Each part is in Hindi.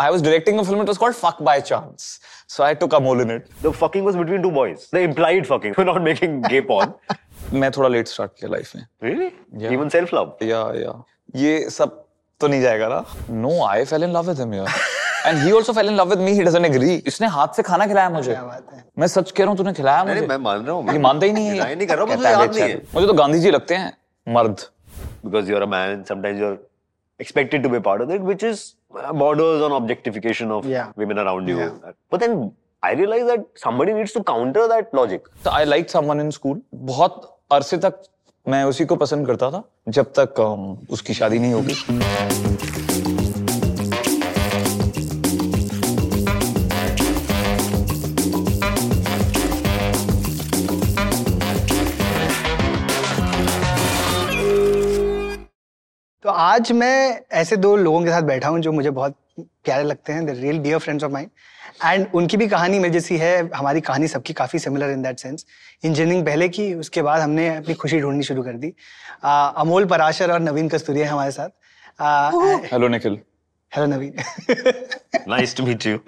I was directing a film. It was called Fuck by Chance. So I took a mole in it. The fucking was between two boys. The implied fucking. We're not making gay porn. मैं थोड़ा लेट स्टार्ट किया लाइफ में really? Yeah. Even self love. या या ये सब तो नहीं जाएगा ना no I fell in love with him यार and he also fell in love with me he doesn't agree इसने हाथ से खाना खिलाया मुझे क्या बात है मैं सच कह रहा हूँ तूने खिलाया मुझे नहीं, मैं मान रहा हूँ, ये मानता ही नहीं है नहीं कर रहा हूँ, मुझे याद नहीं है। मुझे तो गांधी जी लगते हैं मर्द Because you're a man and sometimes you're expected to be part of it, which is uh, borders on objectification of Yeah. women around you. Yeah. But then I realized that somebody needs to counter that logic. So I liked someone in school. बहुत अरसे तक मैं उसी को पसंद करता था जब तक उसकी शादी नहीं होगी तो आज मैं ऐसे दो लोगों के साथ बैठा हूँ जो मुझे बहुत प्यारे लगते हैं the real dear friends of mind and उनकी भी कहानी मेरे जैसी है हमारी कहानी सबकी काफ़ी similar in that sense engineering पहले की उसके बाद हमने अपनी खुशी ढूंढनी शुरू कर दी। आ, अमोल पराशर और नवीन कस्तूरिया हैं हमारे साथ। Hello Nikhil hello Naveen. Nice to meet you.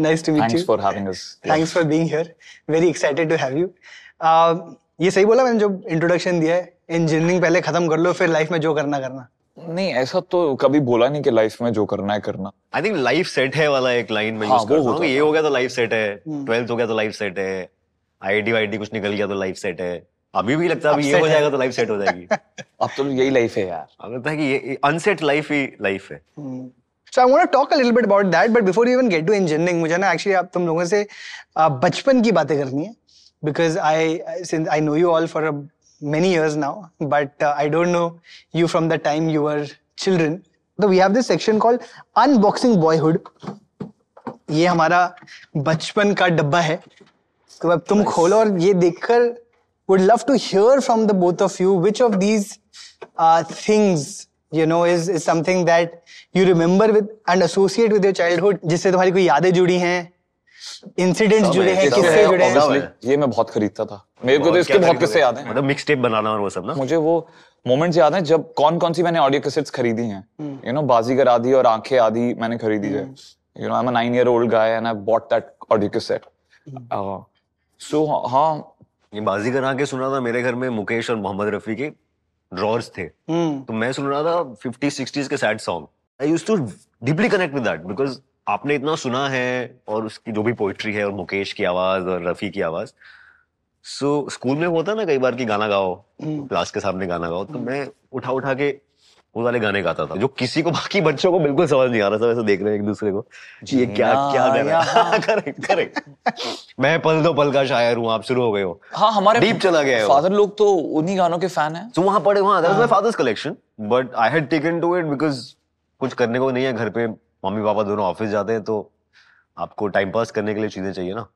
Nice to meet thanks you for having us thanks for being here very excited to have you ये सही बोला मैंने जो इंट्रोडक्शन दिया है। इंजीनियरिंग पहले खत्म कर लो फिर लाइफ में जो करना करना। नहीं ऐसा तो कभी बोला नहीं कि लाइफ में जो करना है करना। I think life set है वाला एक लाइन में हाँ, यूज़ करता हूँ ये हो गया तो लाइफ सेट है ट्वेल्थ हो गया तो लाइफ सेट है आईआईटी वाईटी कुछ निकल गया तो लाइफ सेट है। अभी भी लगता है अभी ये हो जाएगा तो लाइफ सेट हो जाएगी। अब तो यही लाइफ है यार। अब लगता है कि ये अनसेट लाइफ ही लाइफ है। So I want to talk a little bit about that, but before you even get to engineering, मुझे ना actually आप तुम लोगों से बचपन की बातें करनी है because I since I know you all for a, many years now, but uh, I don't know you from the time you were children. So we have this section called unboxing boyhood. ये हमारा बचपन का डब्बा है तो अब तुम खोलो और ये देखकर would love to hear from the both of you which of these uh, things you know is is something that you remember with and associate with your childhood जिससे तुम्हारी कोई यादें जुड़ी हैं इंसिडेंट्स जुड़े हैं किस्से जुड़े हैं। ये मैं बहुत खरीदता था। मेरे को तो इसके बहुत किस्से याद हैं। मतलब मिक्स टेप बनाना और वो सब ना? मुझे वो मोमेंट्स याद हैं जब कौन कौन सी मैंने ऑडियो कैसेट्स खरीदी हैं। यू नो बाजीगर आदि और आँखें आदि मैंने खरीदी है। You know I am a 9 year old guy and I bought that audio cassette so हाँ। ये बाजीगर आके सुना था मेरे घर में मुकेश और मोहम्मद रफी के ड्रॉर्स थे। हम्म। तो मैं सुन रहा था 50 सिक्सटीज के sad song I use to deeply connect with that because आपने इतना सुना है और उसकी जो भी पोइट्री है और मुकेश की आवाज़ और रफी की आवाज़। सो स्कूल में होता ना कई बार कि गाना गाओ क्लास के सामने गाना गाओ तो मैं उठा उठा के वो वाले गाने गाता था जो किसी को बाकी बच्चों को बिल्कुल समझ नहीं आ रहा था वैसे देख रहे हैं एक दूसरे को ये क्या क्या रहा करेक्ट करेक्ट मैं पल दो पल का शायर हूँ आप शुरू हो गए हो। हाँ हमारे Deep चला गया है फादर लोग तो उन्हीं गानों के फ़ैन हैं। तो वहाँ पड़े वहाँ father's collection but I had taken to it because कुछ करने को नहीं है घर पे मम्मी पापा दोनों ऑफ़िस जाते हैं तो आपको टाइम पास करने के लिए चीज़ें चाहिए ना।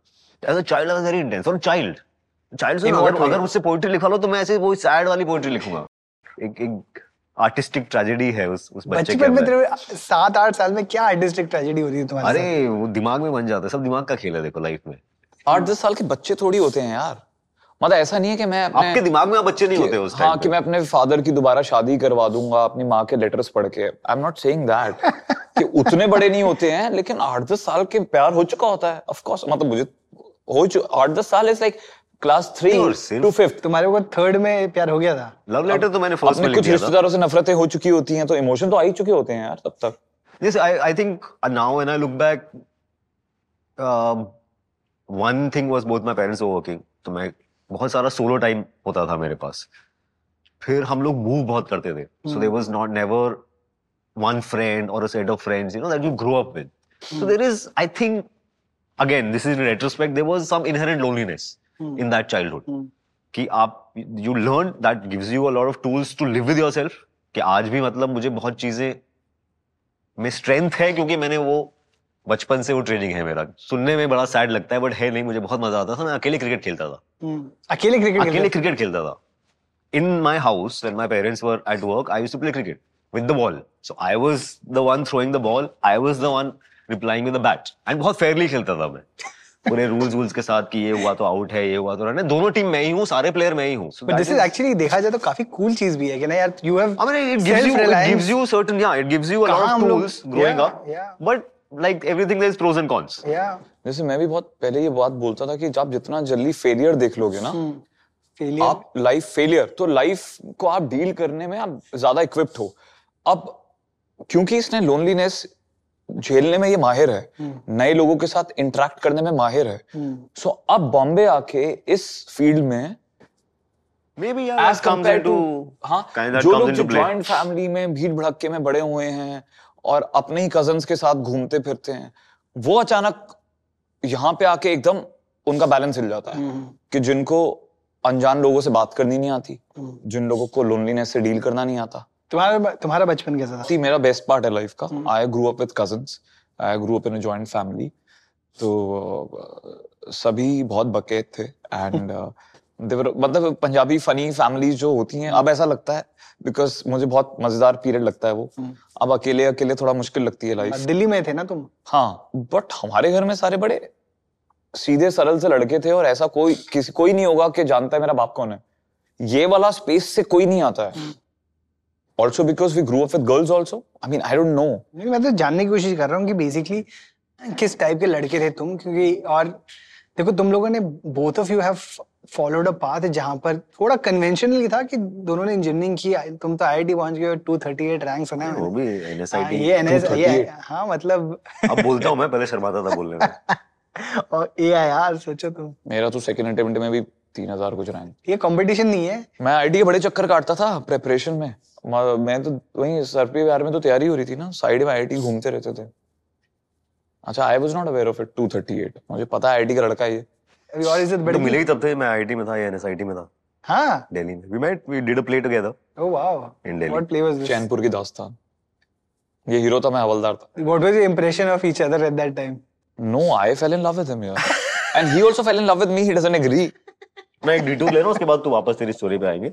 As a child I very intense और चाइल्ड चाइल्ड से अगर? अगर मुझसे पोएट्री लिखा लो तो मैं ऐसे वो सैड वाली पोएट्री लिखूँगा। एक एक आर्टिस्टिक ट्रेजेडी है उस उस बच्चे के में अंदर। तेरे सात आठ साल में क्या आर्टिस्टिक ट्रेजेडी हो रही है तुम्हारे अरे वो दिमाग में बन जाता है सब दिमाग का खेल है देखो लाइफ में। आठ दस साल के बच्चे थोड़ी होते हैं यार। मतलब ऐसा नहीं है कि मैं अपने आपके दिमाग में आप बच्चे नहीं होते उस हाँ कि मैं अपने फादर की दोबारा शादी करवा दूँगा अपनी माँ के लेटर्स पढ़ के। I am not saying that कि उतने बड़े नहीं होते हैं लेकिन आठ दस साल के प्यार हो चुका होता है ऑफ़ कोर्स मतलब मुझे हो चुका आठ दस साल is like class three to fifth तुम्हारे को थर्ड में प्यार हो गया था। लव लेटर तो मैंने फ़र्स्ट में कुछ रिश्तेदारों से नफरतें हो चुकी होती हैं तो इमोशन तो आ ही चुके होते हैं यार तब तक। Yes, I, I think uh, now when I look back, um, one thing was both my parents were working. तो मैं बहुत सारा सोलो टाइम होता था मेरे पास। फिर हम लोग मूव बहुत करते थे। So there was not never one friend और set of friends you know that you grow up with so there is I think again this is in retrospect there was some inherent loneliness in that childhood कि आप you learn that gives you a lot of tools to live with yourself कि आज भी मतलब मुझे बहुत चीज़ें में स्ट्रेंथ है क्योंकि मैंने वो बचपन से वो ट्रेनिंग है मेरा। सुनने में बड़ा सैड लगता है बट है नहीं मुझे बहुत मज़ा आता था। मैं अकेले क्रिकेट खेलता था। हम्म, अकेले क्रिकेट अकेले क्रिकेट खेलता था। In my house when my parents were at work I used to play cricket with the ball so I was the one throwing the ball I was the one replying with the bat and बहुत फेयरली खेलता था मैं। पूरे रूल्स वूल्स के साथ कि ये हुआ तो आउट है ये हुआ तो रन है। दोनों टीम मैं ही हूँ सारे प्लेयर मैं ही हूँ। बट दिस इज़ एक्चुअली देखा जाए तो काफ़ी कूल चीज़ भी है कि ना यार you have I mean, it gives you, it gives you certain, yeah, it gives you a lot of काम लोग- tools growing Like everything there is pros and cons Yeah. जैसे मैं भी बहुत पहले ये बात बोलता था कि आप जितना जल्दी फेलियर देख लोगे ना Hmm. Failure. आप लाइफ फेलियर तो लाइफ को आप डील करने में आप ज़्यादा इक्विप्ड हो अब क्योंकि इसने लोनलीनेस झेलने में ये माहिर है हम्म। नए लोगों के साथ इंटरेक्ट करने में माहिर है. सो अब बॉम्बे आके इस फ़ील्ड में maybe that comes compare to हाँ जो लोग जो. जॉइंट फैमिली में भीड़ भड़क्के में बड़े हुए हैं और अपने ही कजन्स के साथ घूमते फिरते हैं वो अचानक यहाँ पे आके एकदम उनका बैलेंस हिल जाता है Hmm. कि जिनको अनजान लोगों से बात करनी नहीं आती Hmm. जिन लोगों को लोनलीनेस से डील करना नहीं आता तुम्हारा तुम्हारा बचपन कैसा था सी मेरा बेस्ट पार्ट है लाइफ का हम्म। I grew up with cousins I grew up in a joint family तो सभी बहुत बकेत थे एंड देवर मतलब पंजाबी फनी फैमिलीज़ जो होती हैं अब ऐसा लगता है बिकॉज़ मुझे बहुत मज़ेदार पीरियड लगता है वो। हम्म। अब अकेले अकेले थोड़ा मुश्किल लगती है लाइफ दिल्ली में थे ना तुम? हाँ बट हमारे घर में सारे बड़े सीधे सरल से लड़के थे और ऐसा कोई किसी कोई नहीं होगा कि जानता है मेरा बाप कौन है। ये वाला स्पेस से कोई नहीं आता है। Also because we grew up with girls also I mean I don't know मैं तो जानने की कोशिश कर रहा हूँ कि बेसिकली किस टाइप के लड़के थे तुम? क्योंकि और देखो तुम लोगों ने both of you have followed a path जहाँ पर थोड़ा कन्वेंशनल था कि दोनों ने इंजीनियरिंग की तुम तो आईआईटी पहुँच गए 238 रैंक सुना है वो भी हाँ, ये एनएस ये 238 हाँ मतलब अब बोलता हूँ मैं पहले शर्माता था बोलने में। और ये है यार सोचो तुम। मेरा तो सेकंड अटेम्प्ट में भी तीन हज़ार कुछ रैंक ये कंपटीशन नहीं है। मैं आईटी के बड़े चक्कर काटता था प्रेपरेशन में। मैं तो वहीं सर पे यार में तो तैयारी हो रही थी ना साइड में आईटी घूमते रहते थे। अच्छा I was not aware of it 238 मुझे पता है आईटी का लड़का है ये। अभी और इज़्ज़त तो बढ़ मिले ही तब थे मैं आईआईटी में था या एनएसआईटी में था। हाँ? दिल्ली में। We met we did a play together oh wow in Delhi what play was this Chainpur की दास्तान। ये हीरो था मैं हवलदार था। What was your impression of each other at that time no I fell in love with him यार and he also fell in love with me he doesn't agree मैं एक डिटूर ले रहा हूँ उसके बाद तू वापस तेरी स्टोरी पे आएँगे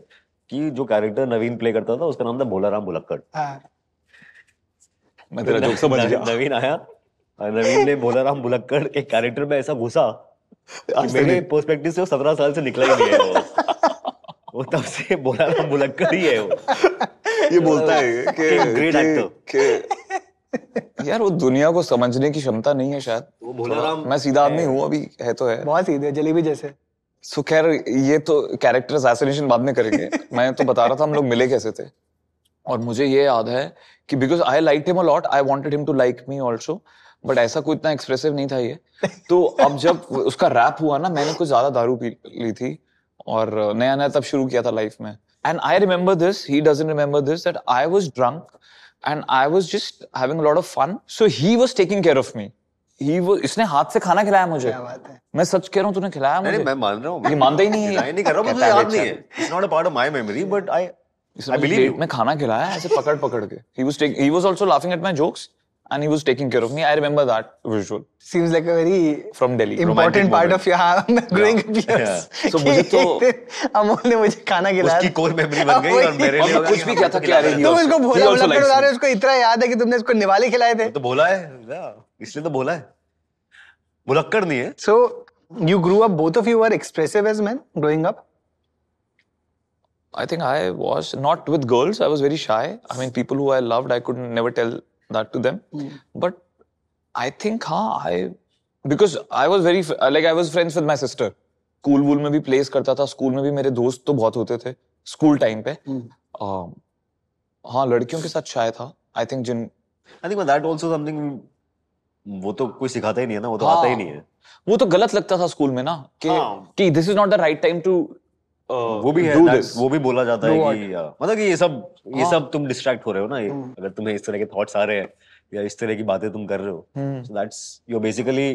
कि जो कैरेक्टर नवीन प्ले करता था उसका नाम था भोला राम बुलक्कड़ हाँ। मैं तेरा जोक समझ गया। नवीन आया नवीन ने भोला राम बुलक्कड़ एक कैरेक्टर में ऐसा घुसा मेरे पर्सपेक्टिव से वो सत्रह साल से निकला ही नहीं है वो। वो तब से भोला राम बुलक्कड़ ही है वो। ये बोलता है कि actor. कि यार वो दुनिया को समझने की क्षमता नहीं है शायद। वो भोला राम मैं सीधा आदमी हूँ। अभी है तो है। बहुत सीधे जलेबी जैसे। सो खैर ये तो कैरेक्टर असैसिनेशन बाद में करेंगे। मैं तो बता रहा था हम लोग मिले कैसे थे। और मुझे ये याद है कि because I like him a lot I wanted him to like me also but ऐसा कोई इतना एक्सप्रेसिव नहीं था ये। तो अब जब उसका रैप हुआ ना मैंने कुछ ज़्यादा दारू पी ली थी और नया नया तब शुरू किया था लाइफ में। And I remember this he doesn't remember this that I was drunk and I was just having a lot of fun so he was taking care of me he वो इसने हाथ से खाना खिलाया मुझे। क्या बात है। मैं सच कह रहा हूँ तूने खिलाया मुझे। मैं मान रहा हूँ। ये मानता ही नहीं है। ये। नहीं कर रहा हूँ मुझे याद नहीं है। It's not a part of my memory but I date you. में खाना खिलाया ऐसे पकड़ पकड़ के। He was taking he was also laughing at my jokes. and he was taking care of me I remember that visual seems like a very from Delhi important part of your हाँ, growing up years Yeah. So कि मुझे तो- एक दिन अमोल ने मुझे खाना खिलाया उसकी कोर मेमोरी बन गई और मेरे लिए और मैं कुछ भी क्या था क्या रही तुम इसको भोला also भोला likes बता me. रहे हो उसको इतना याद है कि तुमने इसको निवाले खिलाए थे तो बोला है yeah, इसलिए तो बोला है बुलक्कड़ नहीं है so you grew up both of you were expressive as men growing up I think I was not with girls I was very shy I mean people who I loved I could never tell that to them Mm. but I think हाँ I because I was very like I was friends with my sister school वूल में भी प्लेस करता था स्कूल में भी मेरे दोस्त तो बहुत होते थे स्कूल टाइम पे आ, हाँ लड़कियों के साथ शायद था I think Jin I think that also something वो तो कोई सिखाता ही नहीं है ना वो तो हाँ। आता ही नहीं है वो तो गलत लगता था स्कूल में ना कि हाँ। कि this is not the right time to वो भी है that- वो भी बोला जाता है कि या, मतलब कि ये सब ये हाँ। सब तुम डिस्ट्रैक्ट हो रहे हो ना ये हम्म। अगर तुम्हें इस तरह के थॉट्स आ रहे हैं या इस तरह की बातें तुम कर रहे हो so that's you're basically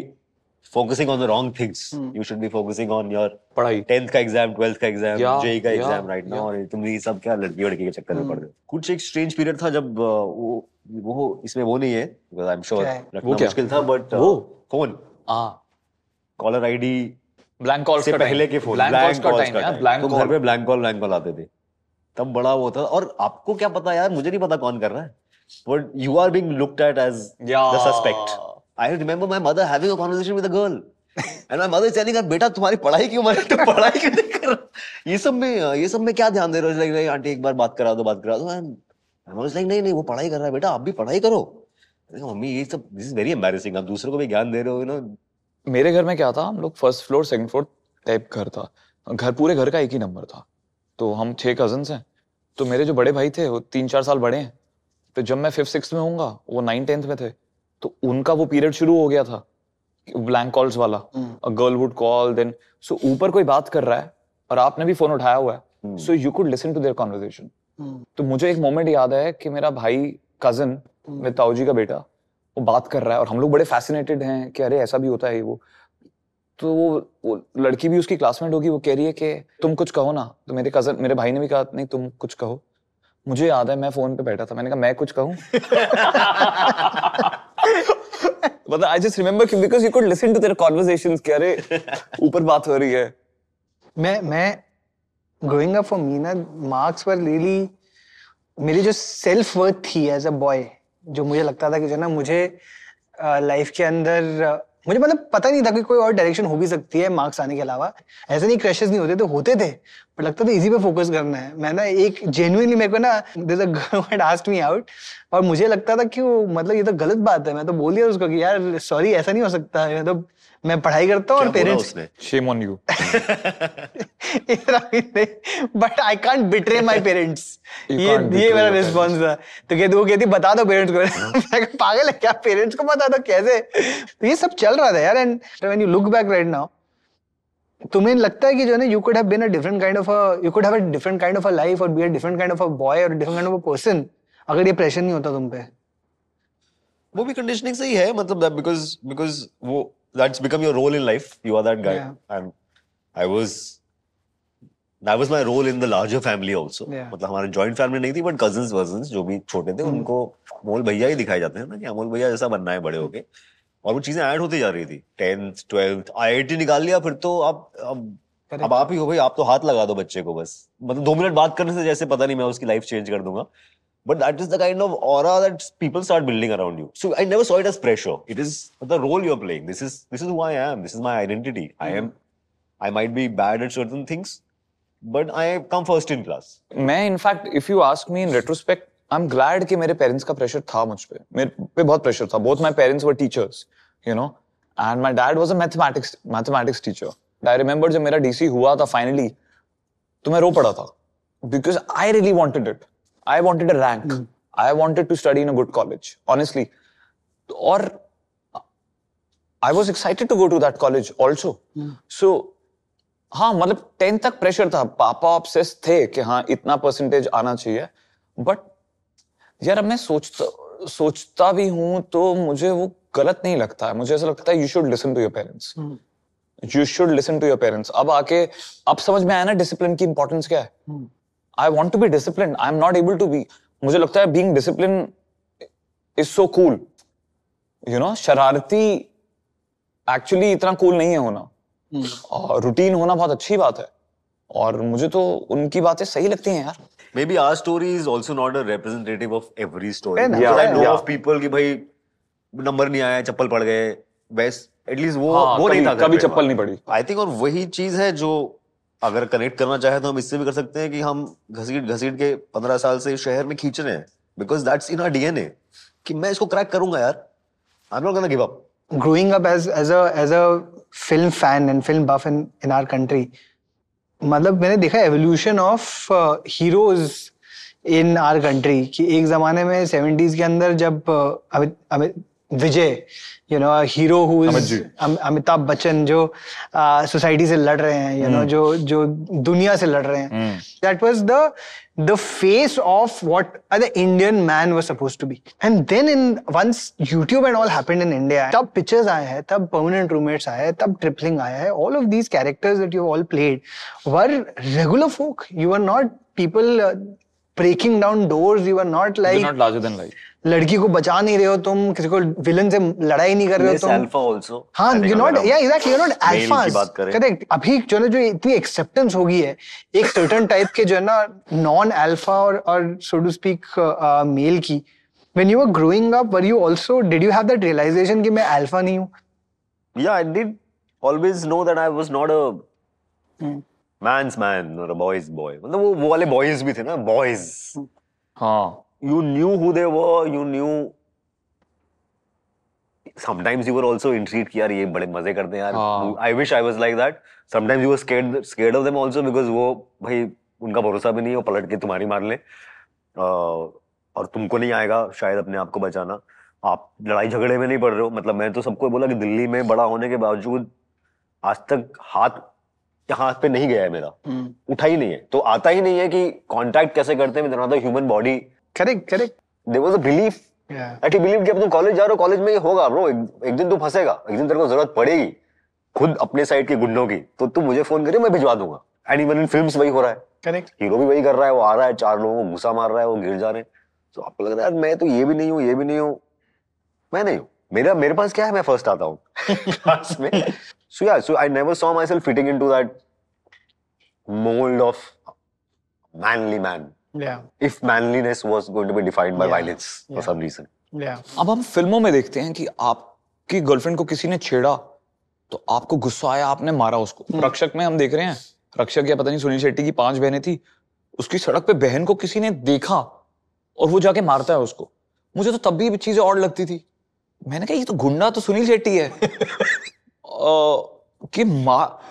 focusing on the wrong things. Hmm. you should be focusing on पढ़ाई। 10th का एग्ज़ाम 12th का एग्ज़ाम Yeah, जेई का yeah, एग्ज़ाम राइट नाउ और तुम ये सब क्या लड़की लड़की के चक्कर में Hmm. पड़ रहे हो। कुछ एक स्ट्रेंज पीरियड था जब वो वो इसमें वो नहीं है बिकॉज़ आई एम श्योर रखना मुश्किल था बट? फ़ोन हाँ कॉलर आईडी ब्लैंक कॉल्स से पहले के फ़ोन ब्लैंक कॉल्स का ब्लैंक तो घर कॉल पे ब्लैंक कॉल ब्लैंक कॉल आते थे। तब बड़ा वो था और आपको क्या पता यार मुझे नहीं पता कौन कर रहा है। But you are being looked at as the suspect I remember my mother having a conversation with a girl and my mother telling her बेटा तुम्हारी पढ़ाई क्यों मारे तुम पढ़ाई क्यों नहीं कर रहे?" ये सब में ये सब में क्या ध्यान दे रहे हो? लाइक आंटी एक बार बात करा दो बात करा दो. एंड आई वाज लाइक नहीं नहीं वो पढ़ाई कर रहा है बेटा आप भी पढ़ाई करो. मम्मी ये सब दिस इज़ वेरी एम्बैरेसिंग आप दूसरों को भी ज्ञान दे रहे हो यू नो मेरे घर में क्या था? हम लोग first floor second floor type घर था। घर पूरे घर का एक ही नंबर था। तो हम छह कजन्स हैं। तो मेरे जो बड़े भाई थे वो तीन चार साल बड़े हैं। तो जब मैं फिफ्थ सिक्स में होऊँगा वो नाइन टेंथ में थे। तो उनका वो पीरियड शुरू हो गया था। ब्लैंक कॉल्स वाला। Girl would call then so ऊपर कोई बात कर रहा है और आपने भी फ़ोन उठाया हुआ है। So you could listen to their conversation तो मुझे एक मोमेंट याद है कि मेरा भाई कज़न मेरे ताऊजी का बेटा वो बात कर रहा है और हम लोग बड़े फैसिनेटेड हैं कि अरे, ऐसा भी होता है वो। तो वो वो लड़की भी उसकी क्लासमेट होगी, वो कह रही है कि तुम कुछ कहो ना। तो मेरे कज़न मेरे भाई ने भी कहा, नहीं, तुम कुछ कहो। मुझे याद है, मैं फ़ोन पे बैठा था, मैंने कहा, मैं कुछ कहूँ? मतलब I just remember because you could listen to their conversations कि अरे, ऊपर बात हो रही है। मैं मैं ग्रोइंग अप फॉर मी ना मार्क्स वर रियली मेरी जो सेल्फ वर्थ थी एज अ बॉय जो मुझे लगता था कि जो ना, मुझे लाइफ के अंदर मुझे मतलब पता नहीं था कि कोई और डायरेक्शन हो भी सकती है मार्क्स आने के अलावा। ऐसे नहीं क्रशेस नहीं होते तो होते थे पर लगता था इसी पे फोकस करना है। मैं ना एक जेन्युइनली मेरे को ना this a girl asked me out और मुझे लगता था कि वो मतलब ये तो गलत बात है। मैं तो बोल दिया उसको कि, यार सॉरी ऐसा नहीं हो सकता मैं तो मैं पढ़ाई करता हूँ और parents shame on you but I can't betray my parents ये ये मेरा रिस्पॉन्स था। तो कहती वो कहती बता दो पेरेंट्स को। मैं पागल है क्या? पेरेंट्स को बता दो कैसे? तो ये सब चल रहा था यार and when you look back right now तुम्हें लगता है कि जो है ना you could have been a different kind of a you could have a different kind of a life और be a different kind of a boy और different kind of a person अगर ये प्रेशर नहीं होता तुम पे। वो भी कंडीशनिंग से ही है मतलब दैट बिकॉज़ बिकॉज़ वो that's become your role in life you are that guy Yeah. And I was that was my role in the larger family also Yeah. मतलब हमारी जॉइंट फैमिली नहीं थी बट कजिन्स वजन्स जो भी छोटे थे उनको अमोल भैया ही दिखाए जाते हैं ना कि अमोल भैया जैसा बनना है बड़े होके। और वो चीज़ें ऐड होती जा रही थी। टेंथ ट्वेल्थ आईआईटी निकाल लिया फिर तो आप अब अब आप ही हो भाई आप तो हाथ लगा दो बच्चे को बस। मतलब दो मिनट बात करने से जैसे पता नहीं मैं उसकी लाइफ चेंज कर दूँगा। But that is the kind of aura that people start building around you. So I never saw it as pressure. It is the role you're playing. This is this is who I am. This is my identity. I am. I might be bad at certain things, but I come first in class. मैं in fact if you ask me in retrospect I am glad कि मेरे पेरेंट्स का प्रेशर था मुझ पे मेरे पे बहुत प्रेशर था both my parents were teachers you know and my dad was a mathematics mathematics teacher I remember जब मेरा डीसी हुआ था फाइनली तो मैं रो पड़ा था because I really wanted it I wanted a rank I wanted to study in a good college honestly और I was excited to go to that college also so हाँ मतलब टेंथ तक प्रेशर था। पापा ऑब्सेस थे कि हाँ इतना परसेंटेज आना चाहिए। बट यार अब मैं सोचता सोचता भी हूँ तो मुझे वो गलत नहीं लगता है। मुझे ऐसा लगता है you should listen to your parents you should listen to your parents अब आके अब समझ में आया ना डिसिप्लिन की इंपॉर्टेंस क्या है? I want to be discipline I am not able to be मुझे लगता है being discipline is so cool you know शरारती एक्चुअली इतना कूल नहीं है होना। और रूटीन होना बहुत अच्छी बात है। और मुझे तो उनकी बातें सही लगती हैं यार। Maybe our story is also not a representative of every story. Yeah, Because I know yeah. of people कि भाई नंबर नहीं आया चप्पल पड़ गए वैस एटलीस्ट वो हाँ, वो नहीं था कभी चप्पल नहीं पड़ी। आई थिंक और वही चीज़ है जो अगर कनेक्ट करना चाहे तो हम इससे भी कर सकते हैं कि हम घसीट घसीट के पंद्रह साल से शहर में खींच रहे हैं। Because that's in our DNA कि मैं इसको क्रैक करूँगा यार। I am not gonna give up growing up as as a as a film fan and film buff in in our country मतलब मैंने देखा evolution of heroes in our country कि एक जमाने में 70s के अंदर जब uh, Amit Vijay you know hero Amitabh Bachchan जो सोसाइटी से लड़ रहे हैं यू नो हम्म। जो जो दुनिया से लड़ रहे हैं। That was the the face of what the Indian man was suppose to be and then in once YouTube and all happened in India तब पिक्चर्स आए हैं तब परमानेंट रूममेट्स आए हैं तब ट्रिपलिंग आया है all of these characters you all played were regular folk you are not people breaking down doors. You were not like not larger than life लड़की को बचा नहीं रहे हो तुम किसी को विलन से लड़ाई नहीं कर रहे हो तुम। अल्फ़ा आल्सो हाँ यू नॉट या एग्जैक्टली यू नॉट की बात करेक्ट अभी जो ना जो इतनी एक्सेप्टेंस हो गई है एक सर्टेन टाइप के जो है ना नॉन अल्फ़ा और और सो टू स्पीक मेल की। When you were growing up were you also did you have that realization कि मैं अल्फ़ा नहीं हूँ? Yeah, I did always know that I was not a man's man or a boy's boy. मतलब वो वो वाले boys भी थे ना boys. हाँ You knew who they were. You knew sometimes you were also intrigued कि यार ये बड़े मज़े करते हैं यार हाँ. I wish I was like that sometimes you were scared scared of them also because वो भाई उनका भरोसा भी नहीं है वो पलट के तुम्हारी मार ले और तुमको नहीं आएगा शायद अपने आप को बचाना आप लड़ाई झगड़े में नहीं पड़ रहे हो मतलब मैं तो सबको बोला कि दिल्ली में बड़ा होने के बावजूद आज तक हाथ हाथ पे नहीं गया है मेरा। Hmm. उठा ही नहीं है। तो आता ही नहीं है कि कांटेक्ट कैसे करते हैं human body Correct, correct. There was a belief he believe कि अब तुम कॉलेज जा रहे हो कॉलेज में ये होगा ब्रो एक, एक दिन तू फंसेगा एक दिन तेरे को ज़रूरत पड़ेगी खुद अपने साइड के गुंडों की। तो तू मुझे फ़ोन करिए मैं भिजवा दूँगा। एंड इवन इन फ़िल्म वही हो रहा है। Correct. हीरो भी वही कर रहा है वो आ रहा है चार लोगों को घुसा मार रहा है वो गिर जा रहे हैं। तो आपको लग रहा है यार मैं तो ये भी नहीं हूँ ये भी नहीं हूँ। मैं नहीं हूँ। मेरा मेरे पास क्या है? मैं फ़र्स्ट आता हूँ। क्लास में। So yeah so I never saw myself fitting into that mold of manly man. Yeah. if manliness was going to be defined by Yeah. violence for Yeah. some अब हम फ़िल्मों में देखते हैं कि आपकी गर्लफ्रेंड को किसी ने छेड़ा तो आपको गुस्सा आया आपने मारा उसको। रक्षक में हम देख रहे हैं। रक्षक या पता नहीं सुनील शेट्टी की पाँच बहनें थी। उसकी सड़क पे बहन को किसी ने देखा और वो जाके मारता है उसको। मुझे तो तब भी चीज़ें और लगती थी। मैंने कहा ये तो गुंडा तो सुनील शेट्टी है। कि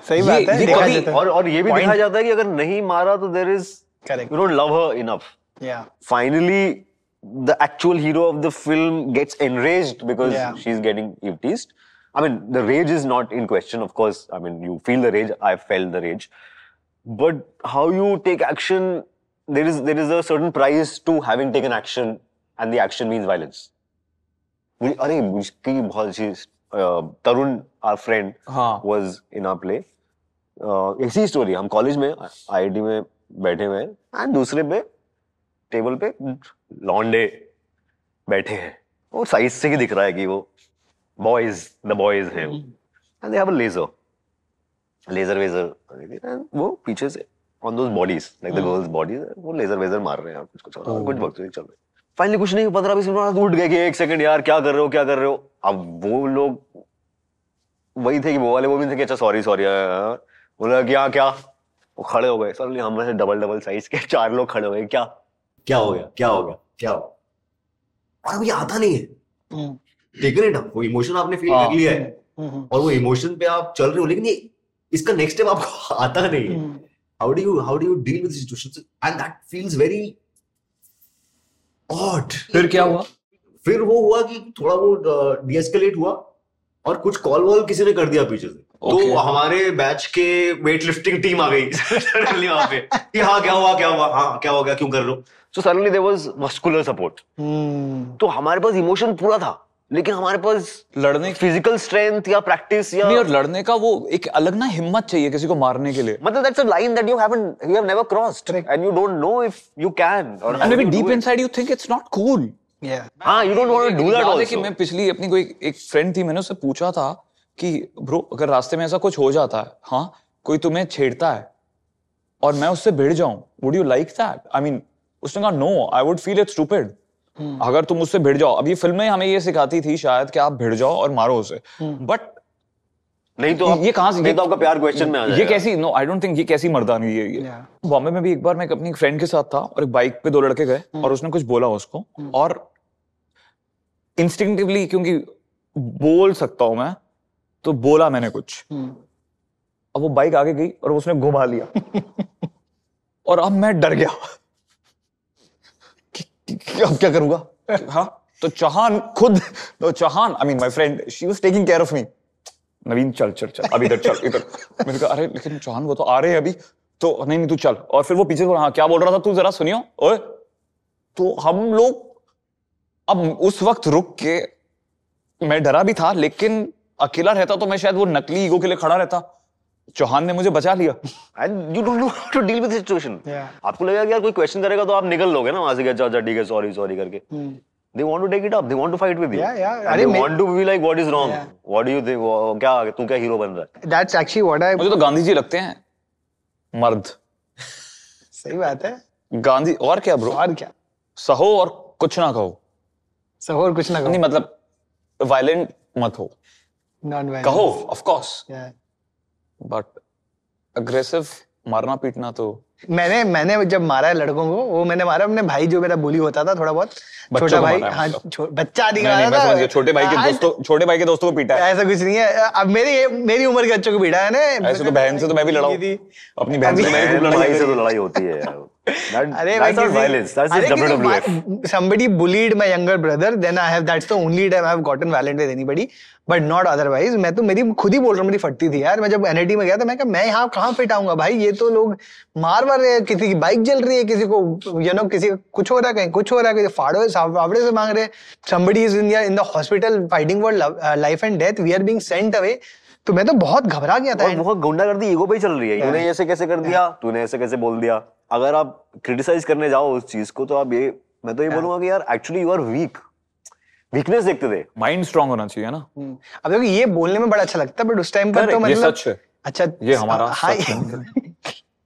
सही बात है ये कभी और और ये भी देखा जाता है कि अगर नहीं मारा तो there is correct you don't love her enough yeah finally the actual hero of the film gets enraged because she is getting eve teased I mean the rage is not in question of I mean you feel the rage I felt the rage but how you take action there is there is a certain to having taken action and the action means violence अरे उसकी बहुत अच्छी तरुण आर फ्रेंड हाँ। in our play. Uh, ऐसी स्टोरी हम कॉलेज में आईआईटी में बैठे हुए हैं एंड दूसरे पे टेबल पे लॉन्डे बैठे हैं। और साइज़ से ही दिख रहा है कि वो बॉयज़ द बॉयज़ हैं and they have a laser laser Vaser वो पीछे से on those bodies like the girls bodies वो लेजर वेजर मार रहे हैं कुछ कुछ और. कुछ वक्त चल रहे है। फाइनली कुछ नहीं पंद्रह बीस मिनट उठ गए कि एक सेकंड यार क्या कर रहे हो क्या कर रहे हो? अब वो लोग वही थे कि वो वाले वो भी थे कि अच्छा सॉरी सॉरी बोला कि हाँ। क्या वो खड़े हो गए। सर हम से डबल डबल साइज़ के चार लोग खड़े हो गए। क्या क्या हो गया क्या हो गया क्या हो और अब ये आता नहीं है. टेकन इट वो इमोशन आपने फील हाँ। कर लिया है। Mhm. और वो इमोशन पे आप चल रहे हो लेकिन ये इसका नेक्स्ट स्टेप आपको आता नहीं है. How do you how do you deal with situations and that feels very odd फिर क्या हुआ? फिर वो हुआ कि थोड़ा वो डीएस्केलेट हुआ और कुछ कॉल वॉल किसी ने कर दिया पीछे से। Okay. तो हमारे बैच के वेट लिफ्टिंग टीम आ गई सडनली वहाँ पे कि हाँ क्या हुआ क्या हुआ? हाँ क्या हो गया क्यों कर रहे हो? So suddenly there was muscular support. तो हमारे पास इमोशन पूरा था। लेकिन हमारे पास लड़ने की फ़िज़िकल स्ट्रेंथ या प्रैक्टिस या नहीं और लड़ने का वो एक अलग ना हिम्मत चाहिए किसी को मारने के लिए। मतलब that's a line that you haven't you have never crossed and you don't know if you can और and maybe deep inside you think it's not cool. Yeah. हाँ you don't want to do that also मैं पिछली अपनी कोई एक फ्रेंड थी मैंने उससे पूछा था कि ब्रो अगर रास्ते में ऐसा कुछ हो जाता है हाँ कोई तुम्हें छेड़ता है और मैं उससे भिड़ जाऊँ would you like that I mean उसने कहा no I would feel it stupid अगर तुम उससे भिड़ जाओ। अब ये फ़िल्में हमें ये सिखाती थी शायद कि आप भिड़ जाओ और मारो उसे। बट नहीं तो ये कहाँ से नहीं तो आपका प्यार क्वेश्चन में आ जाएगा। ये कैसी नो आई डोंट थिंक ये कैसी मर्दानगी है ये। बॉम्बे में भी एक बार मैं अपनी फ्रेंड के साथ था और एक बाइक पे दो लड़के गए और उसने कुछ बोला उसको और इंस्टिंक्टिवली क्योंकि बोल सकता हूँ मैं तो बोला मैंने कुछ. अब वो बाइक आगे गई और उसने घुमा लिया। और अब मैं डर गया। अब क्या करूँगा? हाँ तो चौहान खुद तो Chauhan I mean my friend she was taking care of me Naveen, चल चल चल, अब इधर, चल, इधर। मैंने कहा, अरे, लेकिन चौहान वो तो आ रहे हैं अभी। तो नहीं नहीं, तू चल। और फिर वो पीछे से हाँ क्या बोल रहा था तू जरा, सुनियो? ओए तो हम लोग, अब उस वक्त रुक के, मैं डरा भी था, लेकिन अकेला रहता तो मैं शायद वो नकली ईगो के लिए खड़ा रहता। चौहान ने मुझे बचा लिया। And you don't know how to deal with situation आपको लगेगा कि यार कोई क्वेश्चन करेगा तो आप निकल लोगे ना वहाँ से कि अच्छा अच्छा ठीक है सॉरी सॉरी करके. They want to take it up they want to fight with you yeah. They अरे मैं- want to be like what is wrong what do you think क्या तू क्या हीरो बन रहा है? That's actually what I. मुझे तो गांधी जी लगते हैं। मर्द। सही बात है। गांधी और क्या ब्रो और क्या? सहो और कुछ ना कहो। सहो और कुछ ना कहो। नहीं मतलब वायलेंट मत हो। नॉन वायलेंस कहो of course Yeah. But aggressive मारना पीटना तो मैंने मैंने जब मारा है लड़कों को वो मैंने मारा अपने भाई जो मेरा बोली होता था थोड़ा बहुत। छोटा भाई हाँ मतलब। छो- बच्चा समझ गया छोटे भाई के दोस्तों छोटे भाई के दोस्तों को पीटा है। ऐसा कुछ नहीं है। अब मेरी मेरी उम्र के बच्चों को पीटा है ना ऐसे तो बहन से तो मैं भी लड़ा थी। अपनी बहन से तो लड़ाई से तो लड़ाई होती है यार। खुद ही बोल रहा फटती थी यार। मैं जब एनआईटी में गया था मैं मैं यहाँ कहाँ फिट आऊँगा भाई? ये तो लोग मार मार रहे हैं किसी की बाइक जल रही है किसी को यू नो किसी कुछ हो रहा है कहीं कुछ हो रहा है फाड़ो फावड़े से मांग रहे somebody is India in the hospital fighting for life and death we are being sent away तो मैं तो बहुत घबरा गया था। बहुत गुंडागर्दी ईगो पे चल रही है। तूने ऐसे कैसे कर दिया? तूने ऐसे कैसे बोल दिया? अगर आप क्रिटिसाइज करने जाओ उस चीज़ को तो आप ये मैं तो ये बोलूँगा कि यार actually you are weak weakness देखते थे। माइंड स्ट्रांग होना चाहिए ना? हम्म। अब देखो ये बोलने में बड़ा अच्छा लगता है बट उस टाइम पर तो मतलब सच है। अच्छा ये हमारा hi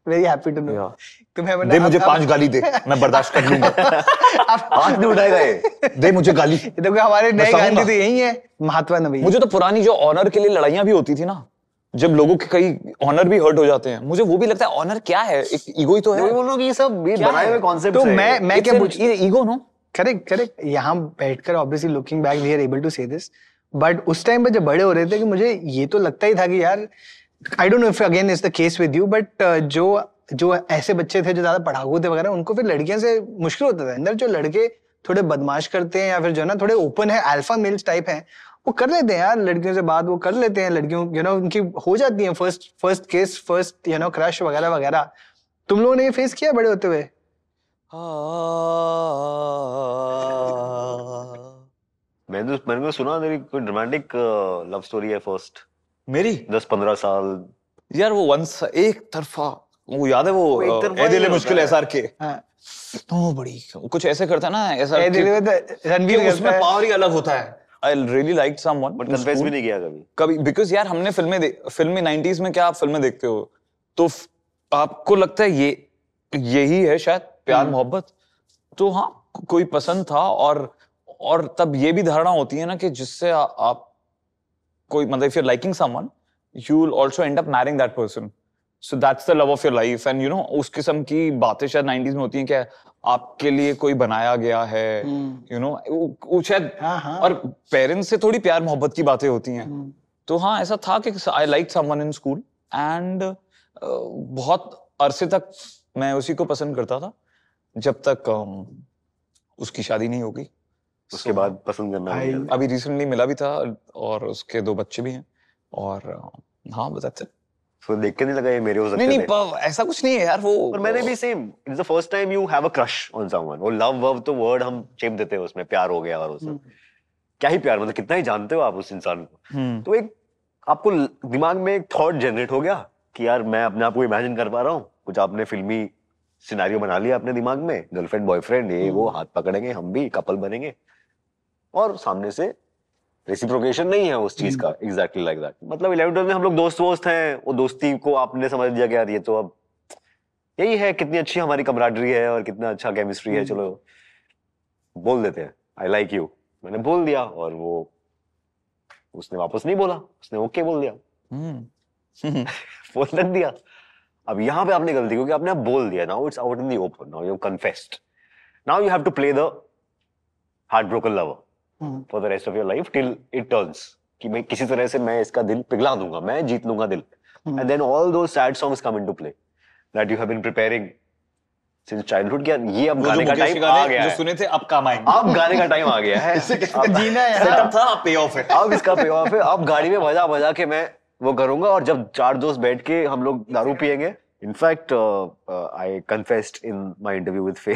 very happy to know तुम्हें दे मुझे पाँच गाली दे मैं बर्दाश्त कर लूँगा। अब- हाथ नहीं उठाएगा ये। दे मुझे गाली। देखो हमारे नए गांधी तो यही है महात्मा नबी मुझे तो पुरानी जो ऑनर के लिए लड़ाइयाँ भी होती थी ना जब लोगों के कई ऑनर भी हर्ट हो जाते हैं। मुझे वो भी लगता है ऑनर क्या है? एक ईगो ही तो है। हूँ कि ये सब ये बनाए हुए कॉन्सेप्ट तो मैं मैं क्या पूछ ये ईगो नो करेक्ट करेक्ट यहाँ बैठकर obviously looking back we are able to say this but उस टाइम पे जब बड़े हो रहे थे कि मुझे ये तो लगता ही था कि यार I don't know if again is the case with you but जो जो ऐसे बच्चे थे जो ज़्यादा पढ़ाकू थे वगैरह उनको फिर लड़कियों से मुश्किल होता था। अंदर जो लड़के थोड़े बदमाश करते हैं या फिर जो है ना थोड़े ओपन है अल्फ़ा मेल्स टाइप हैं वो कर लेते हैं यार लड़कियों से बात वो कर लेते हैं लड़कियों यू नो उनकी हो जाती है first first case first you know crush वगैरह वगैरह। तुम लोगों ने ये फेस किया बड़े होते हुए? मैंने तो मैंने तो सुना तेरी कोई ड्रामेटिक लव स्टोरी है फ़र्स्ट मेरी? दस पंद्रह साल। यार वो वंस एक तरफा वो याद है वो वो ए ही मुश्किल एसआर के। हाँ। तो बड़ी कुछ ऐसे करता है ना ऐसा ए, दिल में तो रणवीर उसमें पावर ही अलग होता है। I really like someone but confess भी नहीं किया कभी। कभी बिकॉज़ यार हमने फ़िल्में दे- फिल्मी 90s में क्या आप फ़िल्में देखते हो? तो आपको लगता है ये यही है शायद प्यार हम्म। मोहब्बत? तो हाँ कोई पसंद था और और तब ये भी धारणा होती है ना कि जिससे आप कोई मतलब if you liking someone you will also end up marrying that person so that's the love of your life and you know उस किस्म की बातें शायद 90s में होती हैं कि आपके लिए कोई बनाया गया है। यू नो शायद हाँ हाँ। और पेरेंट्स से थोड़ी प्यार मोहब्बत की बातें होती हैं। हम्म। तो हाँ ऐसा था कि I like someone in school and बहुत अरसे तक मैं उसी को पसंद करता था जब तक um, उसकी शादी नहीं होगी उसके बाद पसंद करना अभी रिसेंटली मिला भी था और उसके दो बच्चे भी हैं और uh, हाँ बताते तो देख के नहीं लगा ये मेरे हो सकते नहीं नहीं ऐसा कुछ नहीं है यार वो और मैंने भी same it's the first time you have a crush on someone वो लव वव तो वर्ड हम चेप देते हैं उसमें प्यार हो गया और वो सब। क्या ही प्यार मतलब कितना ही जानते हो आप उस इंसान को। हम्म, तो एक आपको दिमाग में एक थॉट जनरेट हो गया कि यार मैं अपने आप को इमेजिन कर पा रहा हूँ। कुछ आपने फिल्मी सिनेरियो बना लिया अपने दिमाग में। गर्लफ्रेंड बॉयफ्रेंड ये वो हाथ पकड़ेंगे हम भी कपल बनेंगे। और सामने से रेसिप्रोकेशन नहीं है उस चीज़ का एग्जैक्टली लाइक दैट मतलब इलेवन में हम लोग दोस्त वोस्त हैं वो दोस्ती को आपने समझ लिया कि यार ये तो अब यही है कितनी अच्छी हमारी कमराडरी है और कितना अच्छा केमिस्ट्री है चलो बोल देते हैं आई लाइक यू मैंने बोल दिया और वो उसने वापस नहीं बोला उसने ओके बोल दिया। हम्म, फ़ोन रख दिया। अब यहाँ पे आपने गलती क्योंकि आपने बोल दिया now it's out in the open now you confessed now you have to play the heart broken lover hmm. For the rest of your life till it turns कि मैं किसी तरह से मैं इसका दिल पिघला दूँगा मैं जीत लूँगा दिल। And then all those sad songs come into play that you have been preparing since childhood क्या ये अब गाने का टाइम आ गया जो सुने थे अब काम आएँगे। अब गाने का टाइम आ गया है। जीना है। सेटअप था पे ऑफ़ है। अब इसका पे ऑफ़ है। अब गाड़ी में बजा बजा के मैं वो करूँगा और जब चार दोस्त बैठ के हम लोग दारू पियेंगे in fact I confessed in my interview with Faye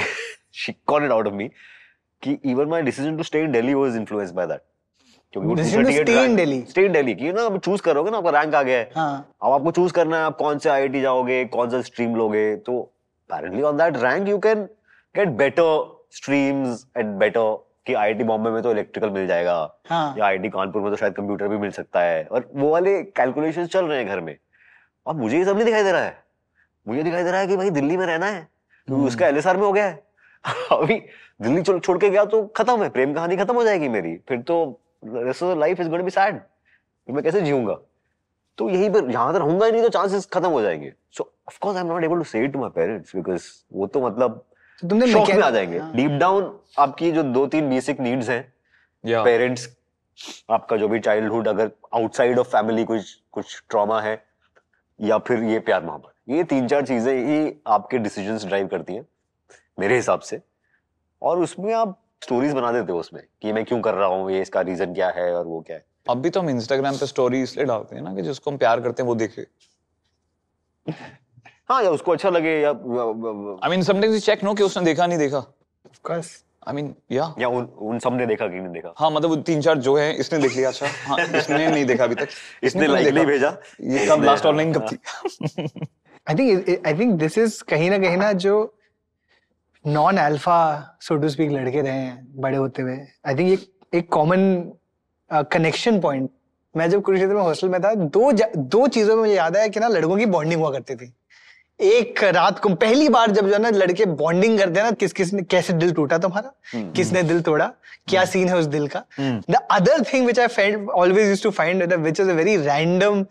she call it out of me कि even my decision to stay in Delhi was influenced by that Decision to stay in Delhi? Stay in Delhi कि ना अब चूज़ करोगे ना आपका रैंक आ गया है। हाँ। अब आपको चूज़ करना है आप कौन से आईआईटी जाओगे कौन सा स्ट्रीम लोगे तो apparently on that rank you can get better streams and better कि आईआईटी बॉम्बे में तो इलेक्ट्रिकल मिल जाएगा। हाँ। या आईआईटी कानपुर में तो शायद कंप्यूटर भी मिल सकता है। और वो वाले कैलकुलेशंस चल रहे हैं घर में। अब मुझे ये सब नहीं दिखाई दे रहा है। मुझे दिखाई दे रहा है कि भाई दिल्ली में रहना है क्योंकि उसका एलएसआर में हो गया है। अभी दिल्ली छोड़ छोड़ के गया तो खत्म है प्रेम कहानी खत्म हो जाएगी मेरी। फिर तो life is going be sad मैं कैसे जीऊँगा? तो यही पर यहाँ तो रहूँगा ही नहीं तो चांसेस खत्म हो जाएँगे। So of course I am not able to say it to my parents because वो तो मतलब तो तुमने शौक में आ जाएँगे। हाँ। डीप डाउन आपकी जो दो तीन बेसिक नीड्स हैं या पेरेंट्स आपका जो भी चाइल्डहुड अगर आउटसाइड ऑफ़ फैमिली कुछ कुछ ट्रॉमा है या फिर ये प्यार मोहब्बत ये तीन चार चीज़ें ही आपके डिसीजंस ड्राइव करती हैं। मेरे हिसाब से। और उसमें आप स्टोरीज बना देते हो उसमें कि मैं क्यों कर रहा हूँ ये इसका रीजन क्या है और वो क्या है। अब भी तो हम इंस्टाग्राम पे स्टोरी इसलिए डालते हैं ना कि जिसको हम प्यार करते हैं वो देखे। हाँ या उसको अच्छा लगे या I mean sometimes you check no कि उसने देखा नहीं देखा। Of course. आई मीन या या उन उन सबने देखा कि नहीं देखा। हाँ मतलब वो तीन चार जो है इसने देख लिया अच्छा। हाँ इसने नहीं देखा अभी तक। इसने लाइक नहीं भेजा। ये कब लास्ट ऑनलाइन कब हाँ। थी? Think it- I think this is कहीं ना कहीं ना जो non alpha so to speak लड़के रहे हैं बड़े होते हुए। आई थिंक एक एक कॉमन कनेक्शन पॉइंट मैं जब कुरुक्षेत्र में हॉस्टल में था दो दो चीज़ों में मुझे याद आया कि ना लड़कों की बॉन्डिंग हुआ करती थी। एक रात को पहली बार जब जो है ना लड़के बॉन्डिंग करते हैं ना किस किस ने कैसे दिल टूटा तुम्हारा? हम्म, किसने दिल तोड़ा? क्या सीन है उस दिल का? हम्म। The other thing which I felt always use to find which is a very random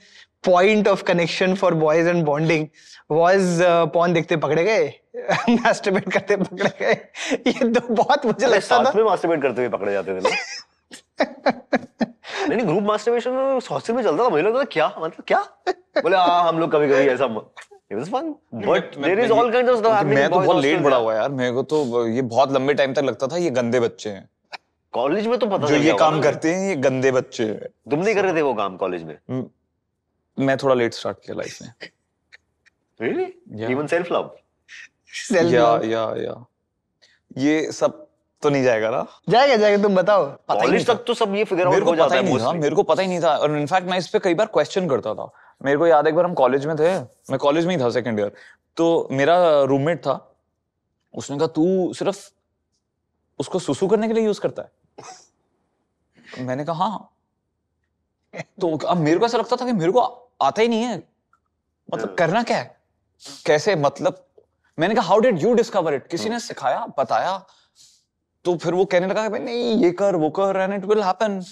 point of connection for boys and bonding was porn देखते पकड़े गए मास्टरबेट करते पकड़े गए। ये दो बहुत मुझे लगता था। में मास्टरबेट करते हुए पकड़े जाते थे नहीं नहीं ग्रुप मास्टरबेशन हॉस्टल में चलता था मुझे लगता था क्या? मतलब क्या? बोले हाँ हम लोग कभी कभी ऐसा इट वाज फन बट मैं- देयर इज़ मैं- ऑल काइंड्स ऑफ़ स्टफ़ मैं तो बहुत लेट बड़ा हुआ यार मेरे को तो ये बहुत लंबे टाइम तक लगता था ये गंदे बच्चे हैं। कॉलेज में तो पता जो ये काम करते हैं ये गंदे बच्चे हैं। तुम नहीं कर रहे थे वो काम कॉलेज में? म- थोड़ा लेट स्टार्ट किया लाइफ में। Really even self love Self या या या ये सब तो नहीं जाएगा ना। जाएगा जाएगा तुम बताओ। पता कॉलेज तक तो सब ये फिगर आउट मेरे को हो पता जाता ही है नहीं था मेरे को पता ही नहीं था। और इनफैक्ट मैं इस पे कई बार क्वेश्चन करता था। मेरे को याद है एक बार हम कॉलेज में थे। मैं कॉलेज में ही था सेकंड ईयर तो मेरा रूममेट था। उसने कहा तू सिर्फ़ उसको सुसु करने के लिए यूज़ करता है? मैंने कहा हाँ। तो अब मेरे को ऐसा लगता था कि मेरे को आता ही नहीं है। मतलब। करना क्या है? कैसे? मतलब मैंने कहा how did you discover it किसी ने सिखाया बताया। तो फिर वो कहने लगा कि भाई नहीं ये कर वो कर and it will happen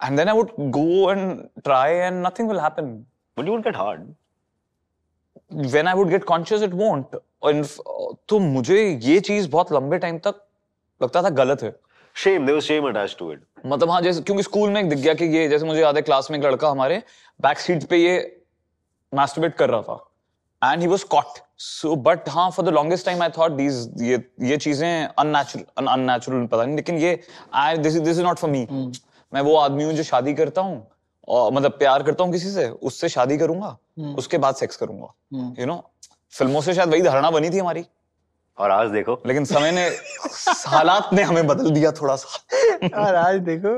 and then I would go and try and nothing will happen but you will get hard when I would get conscious it won't तो मुझे ये चीज़ बहुत लंबे टाइम तक लगता था गलत है। Shame there was shame attached to it मतलब हाँ जैसे क्योंकि स्कूल में एक दिख गया कि ये जैसे मुझे याद है क्लास में एक लड़का हमारे बैक सीट पे ये मास्टरबेट कर रहा था। And he was caught so but हाँ for the longest time I thought these ये ये चीज़ें अननेचुरल अननेचुरल पता नहीं लेकिन ये I this this is not for me मैं वो आदमी हूँ जो शादी करता हूँ और मतलब प्यार करता हूँ किसी से उससे शादी करूँगा उसके बाद सेक्स करूँगा। यू नो फ़िल्मों से शायद वही धारणा बनी थी हमारी। और आज देखो। लेकिन समय ने हालात ने हमें बदल दिया थोड़ा सा। और आज देखो।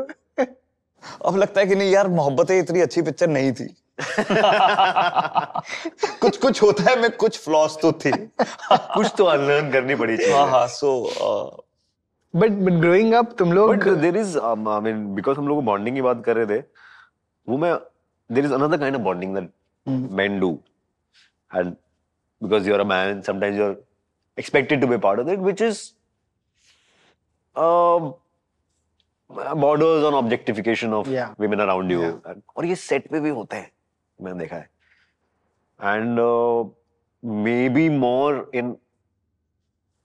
अब लगता है कि नहीं यार मोहब्बतें इतनी अच्छी पिक्चर नहीं थी। कुछ कुछ होता है में कुछ फ्लॉस तो थे। कुछ तो अनलर्न करनी पड़ी हाँ हाँ so but but growing up तुम लोग but there is I mean because हम लोग बॉन्डिंग की बात कर रहे थे वो मैं there is another kind of bonding that men do. And because you're a man sometimes you're expected to be part of it which is um borders on objectification of Yeah. women around you Yeah. And- और ये सेट पे भी होते हैं मैंने देखा है and maybe more in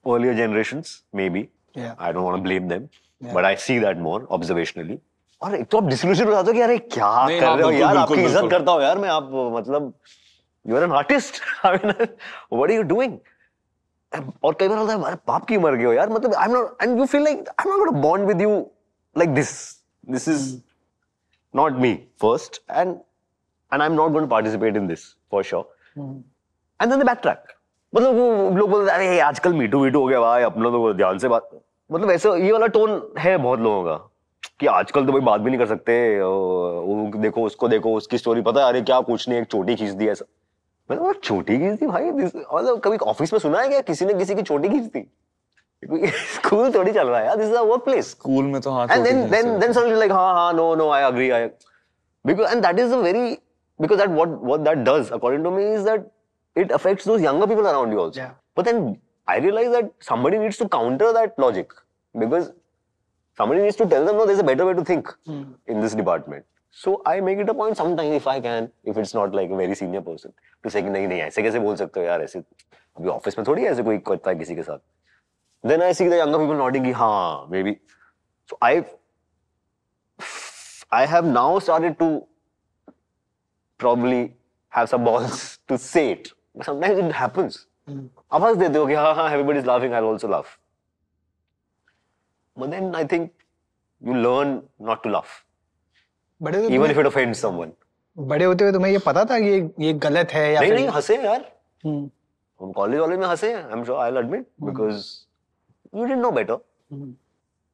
earlier generations maybe Yeah. I don't want to blame them Yeah. but I see that more observationally और एक तो आप डिsillusion हो जाते हो कि अरे क्या नहीं, कर हाँ, रहे हो बिल्कुल, यार बिल्कुल, आपकी इज्जत बिल्कुल। करता हूँ यार मैं आप मतलब you are an artist I mean what are you doing और कई बार होता है बाप की मर गए हो यार। मतलब I am not and you feel like I am not gonna bond with you like this this is not me first and and I am not going to participate in this for sure and then the back track मतलब वो लोग बोलते अरे आजकल मीटू वीटू हो गया भाई अपनों तो ध्यान से बात मतलब ऐसे ये वाला टोन है बहुत लोगों का कि आजकल तो भाई बात भी नहीं कर सकते ओ, वो देखो उसको देखो उसकी स्टोरी पता है अरे क्या कुछ नहीं एक चोटी खींच दी ऐसा. मतलब छोटी खींच थी भाई मतलब कभी ऑफ़िस में सुना है क्या? किसी ने किसी की छोटी खींच थी? स्कूल थोड़ी चल रहा है यार दिस स्कूल में तो like no no I I because and that is very because what what that does according to me is that it affects those younger people around you but then I realise that somebody needs to counter that logic because somebody needs to tell them no there's a better way to think hmm. in So I make it a point sometimes if I can, if it's not like a very senior person, to say कि नहीं नहीं ऐसे कैसे बोल सकते हो यार ऐसे अभी ऑफ़िस में थोड़ी ऐसे कोई करता है किसी के साथ then I see the younger people nodding कि हाँ maybe so I I have now started to probably have some balls to say it but sometimes it happens अब हंस देते हो कि हाँ हाँ everybody is laughing I'll also laugh but then I think you learn not to laugh बड़े होते even if it offends someone. बड़े होते हुए तुम्हें ये पता था कि ये ये गलत है या नहीं नहीं हंसे यार। हम्म, हम कॉलेज वाले में हंसे I am sure I will admit because you didn't know better hmm,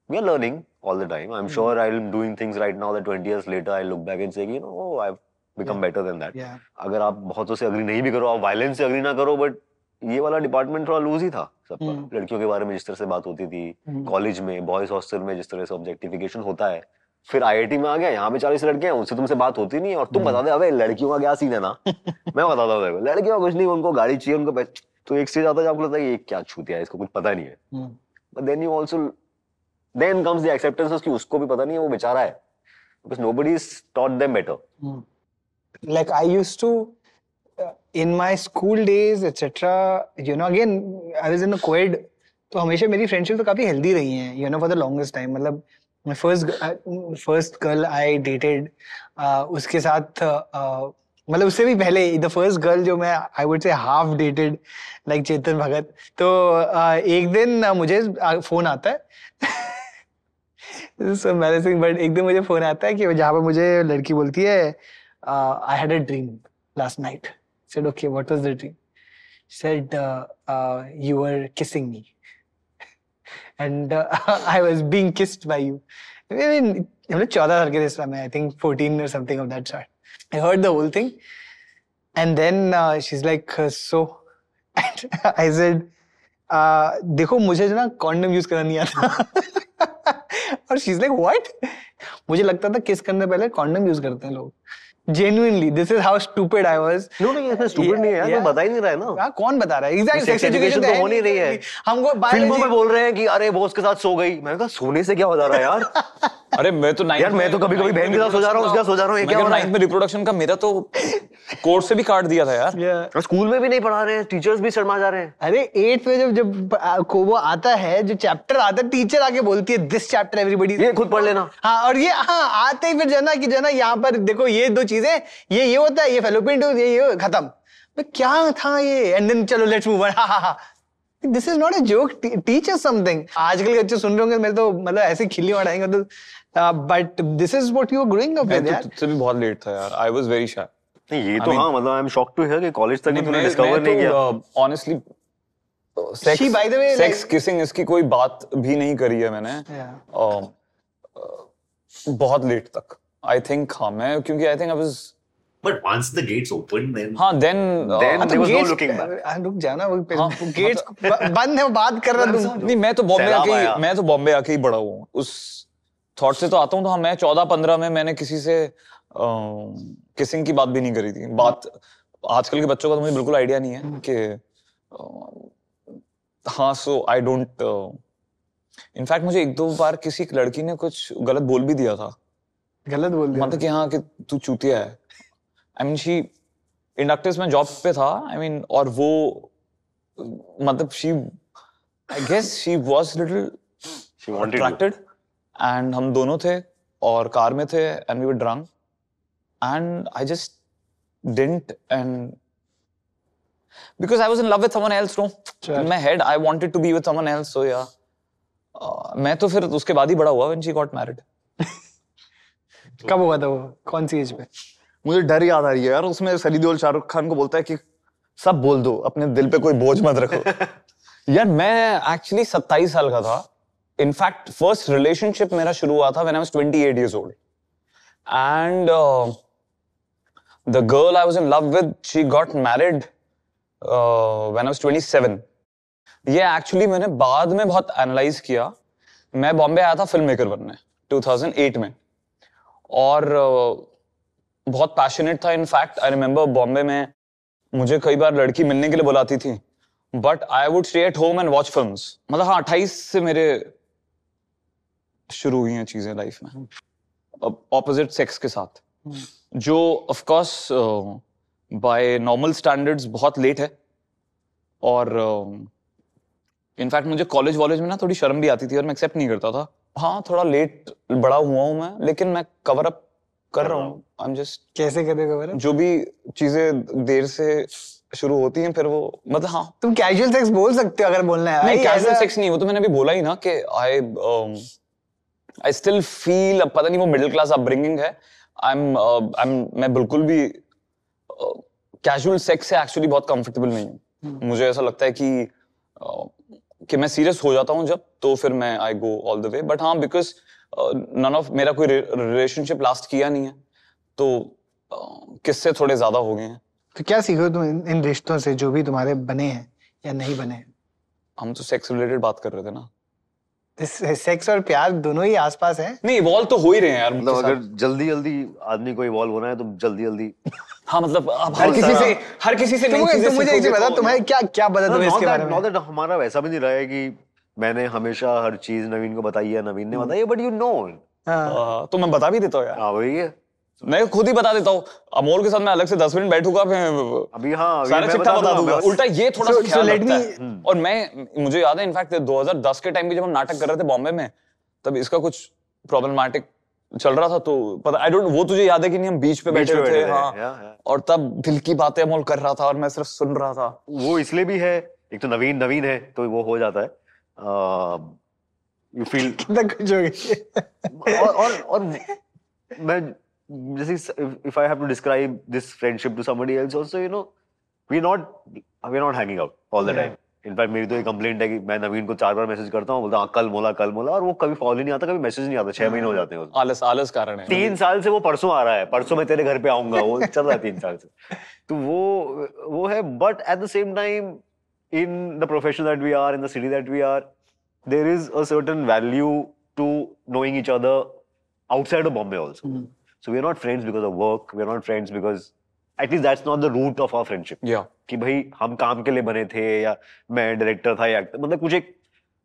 we are learning all the time. I'm sure i'm doing things right now that 20 years later i look back and say you know oh i've become better than that. Yeah. अगर आप बहुतों से अग्री नहीं भी करो आप वायलेंस से अग्री ना करो बट ये वाला डिपार्टमेंट थोड़ा लूज ही था सबका हम्म। लड़कियों के बारे में जिस तरह से बात होती थी हम्म। कॉलेज में बॉयज़ हॉस्टल में जिस तरह से ऑब्जेक्टिफिकेशन होता है फिर आईआईटी में आ गया यहाँ पे चालीस लड़के हैं उनसे तुमसे बात होती नहीं और तुम। बता दे अबे लड़कियों का क्या सीन है ना मैं बताता हूँ लड़कियों का कुछ नहीं उनको गाड़ी चाहिए उनको तो एक स्टेज आता है आपको लगता है ये क्या छूतिया है इसको कुछ पता नहीं है हम्म, but then you also then comes the acceptance कि उसको भी पता नहीं है वो बेचारा है because nobody is taught them better hmm. like I used to uh, in my school days etc you know again I was in a co-ed तो हमेशा मेरी फ्रेंडशिप तो काफ़ी हेल्दी रही हैं you know for the longest time मतलब first first girl I dated उसके साथ uh, मतलब उससे भी पहले द फ़र्स्ट गर्ल जो मैं I would say half dated like Chetan Bhagat. तो uh, एक दिन uh, मुझे फ़ोन आता है। सो एम्बैरेसिंग बट एक दिन मुझे फ़ोन आता है कि जहाँ पे मुझे लड़की बोलती है I had a dream last night said okay what was the dream? She said uh, uh, you and I was being kissed by you हमने चौदह साल के रिश्ता में आई थिंक फोर्टीन और something of that sort I heard the whole thing and then she is like so and I said देखो, मुझे जो ना कॉन्डम यूज़ करना नहीं आता. और शी इज़ लाइक वॉट मुझे लगता था किस करने पहले कॉन्डम यूज़ करते हैं लोग। Genuinely this is how stupid I was no no इसमें stupid नहीं है यार कोई बता ही नहीं रहा है ना। हाँ, कौन बता रहा है? एग्जैक्ट sex education तो हो नहीं रही है। हमको फ़िल्मों में बोल रहे हैं कि अरे बॉस के साथ सो गई। मैंने कहा सोने से क्या हो जा रहा है यार? अरे मैं तो यार, मैं तो कभी-कभी बहन के साथ सो जा रहा हूँ, उसके साथ सो जा रहा हूँ, ये क्या हो रहा है? में रिप्रोडक्शन का मेरा तो कोर्स से भी काट दिया था यार। Yeah. स्कूल में भी नहीं पढ़ा रहे हैं टीचर्स भी शर्मा जा रहे हैं। अरे एट में जब जब को वो आता है जो चैप्टर आता है टीचर आके बोलती है दिस चैप्टर एवरीबॉडी ये खुद पढ़ लेना। हाँ और ये हाँ आते ही फिर जना कि जना यहाँ पर देखो ये दो चीज़ें ये ये होता है ये फेलोपियन ट्यूब ये ये खत्म। क्या था ये? एंड देन चलो लेट्स मूव ऑन हाँ हाँ हाँ। This is not a joke teach us something आजकल के बच्चे सुन रहे होंगे मेरे तो मतलब ऐसे खिल्ली उड़ाएँगे तो but this is what you are growing up with तो यार. तुझसे भी बहुत लेट था यार. आई वाज वेरी शाय नहीं ये तो हाँ मतलब I am shock to hear कि कॉलेज तक तूने डिस्कवर नहीं किया। तो honestly sex She, by the way, sex like- kissing इसकी कोई बात भी नहीं करी है मैंने. Yeah. अ, अ, बहुत लेट तक. आई थिंक हाँ मैं क्योंकि I think I was But once the gates opened, then हाँ then Then- there was no looking back. हाँ, रुक जाना वो हाँ, गेट्स बंद है वो बात कर रहा तुम नहीं मैं तो बॉम्बे आके मैं तो बॉम्बे आके ही बड़ा हुआ हूँ। उस थॉट से तो आता हूँ तो हाँ मैं चौदह पंद्रह में मैंने किसी से किसिंग की बात भी नहीं करी थी। बात आजकल के बच्चों का तो मुझे बिल्कुल आइडिया नहीं है कि हाँ सो आई डोंट इनफैक्ट मुझे एक दो बार किसी एक लड़की ने कुछ गलत बोल भी दिया था। गलत बोल दिया मतलब कि हाँ कि तू चूतिया है। आई मीन शी इंडक्टिव्स में जॉब पे था आई I मीन mean, और वो मतलब she I guess she was little She wanted you. Attracted and हम दोनों थे और कार में थे and we were drunk and I just didn't and because I was in love with someone else, no. Sure. In my head, I wanted to be with someone else, so yeah. Uh, मैं तो फिर उसके बाद ही बड़ा हुआ when she got married. कब हुआ था वो कौन सी एज पे मुझे डर याद आ रही है यार उसमें सनी देओल शाहरुख खान को बोलता है कि सब बोल दो अपने दिल पे कोई बोझ मत रखो यार मैं एक्चुअली 27 साल का था इनफैक्ट फ़र्स्ट रिलेशनशिप मेरा शुरू हुआ था when I was 28 years old and the girl I was in love with she got married when I was 27 ये एक्चुअली मैंने बाद में बहुत एनालाइज किया। मैं बॉम्बे आया था फ़िल्म मेकर बनने 2008 में। और uh, बहुत पैशनेट था इनफैक्ट आई रिमेम्बर बॉम्बे में मुझे कई बार लड़की मिलने के लिए बुलाती थी। But I would stay at home and watch film मतलब हाँ अट्ठाईस से मेरे शुरू हुई हैं चीज़ें लाइफ में। अब ऑपोजिट सेक्स के साथ। जो of course by normal standards बहुत लेट है। और इनफैक्ट मुझे कॉलेज वॉलेज में ना थोड़ी शर्म भी आती थी और मैं एक्सेप्ट नहीं करता था। हाँ थोड़ा लेट बड़ा हुआ हूँ मैं लेकिन मैं कवर अप कर रहा हूँ। आई एम जस्ट कैसे करेगा खबर जो भी चीज़ें देर से शुरू होती हैं फिर वो मतलब हाँ। तुम कैजुअल सेक्स बोल सकते हो अगर बोलना है। नहीं कैजुअल सेक्स नहीं वो तो मैंने अभी बोला ही ना कि आई आई स्टिल फील पता नहीं वो मिडिल क्लास अपब्रिंगिंग है. आई एम आई एम मैं बिल्कुल भी कैजुअल सेक्स से एक्चुअली बहुत कंफर्टेबल नहीं हूँ. मुझे ऐसा लगता है कि uh, कि मैं सीरियस हो जाता हूँ जब तो फिर मैं I go all the way but हाँ बिकॉज़ नन ऑफ़ मेरा कोई रिलेशनशिप लास्ट किया नहीं है. तो uh, किससे थोड़े ज़्यादा हो गए हैं? तो क्या सीखो तुम इन, इन रिश्तों से जो भी तुम्हारे बने हैं या नहीं बने हैं? हम तो सेक्स रिलेटेड बात कर रहे थे ना. सेक्स और प्यार दोनों ही आसपास है। नहीं इवॉल्व तो हो ही रहे हैं यार मतलब अगर जल्दी जल्दी आदमी को इवॉल्व होना है तो जल्दी जल्दी। हाँ मतलब आप हर किसी से हर किसी से तुम चीज़ें तुम मुझे एक चीज़ बता तुम्हें क्या क्या पता तुम्हें इसके बारे में? हमारा वैसा भी नहीं रहा है कि मैंने हमेशा हर चीज़ नवीन को बताई है नवीन ने हम्म। बताई है बट यू नो तो मैं बता भी देता हूँ यार। हाँ वही है। मैं खुद ही बता देता हूँ। अमोल के साथ मैं अलग से दस मिनट बैठूँगा मैं अभी हाँ अभी सारा मैं चिट्ठा बता दूँगा, दूँगा। उल्टा ये थोड़ा So- सा so ख्याल let रखता है। हम्म। और मैं मुझे याद है इनफैक्ट 2010 के टाइम पे जब हम नाटक कर रहे थे बॉम्बे में तब इसका कुछ प्रॉब्लमैटिक चल रहा था तो पता आई डोंट वो तुझे याद है कि नहीं हम बीच पे बीच बैठे हुए थे बैठे हाँ. और तब दिल की बातें अमोल कर रहा था और मैं सिर्फ़ सुन रहा था। वो इसलिए भी है एक तो नवीन नवीन है तो वो हो जाता है। यू फील हो और और मैं जैसे if I have to describe this friendship to somebody else also you know we are not we are not hanging out all the time in fact मेरी तो एक कंप्लेंट है कि मैं नवीन को चार बार मैसेज करता हूँ बोलता हूँ "हाँ, कल मोला कल मोला और वो कभी ही नहीं आता कभी मैसेज नहीं आता छह महीने हो जाते हैं। आलस आलस कारण है। तीन साल से वो परसों आ रहा है परसों मैं तेरे घर पे आऊँगा वो चल रहा है तीन साल से। तो वो वो है but at the same time in the profession that we are in the city that we are there is a certain value to knowing each other outside of Bombay also so we are not friends because of work we are not friends because at least that's not the root of our friendship कि भाई हम काम के लिए बने थे या मैं डायरेक्टर था या मतलब कुछ एक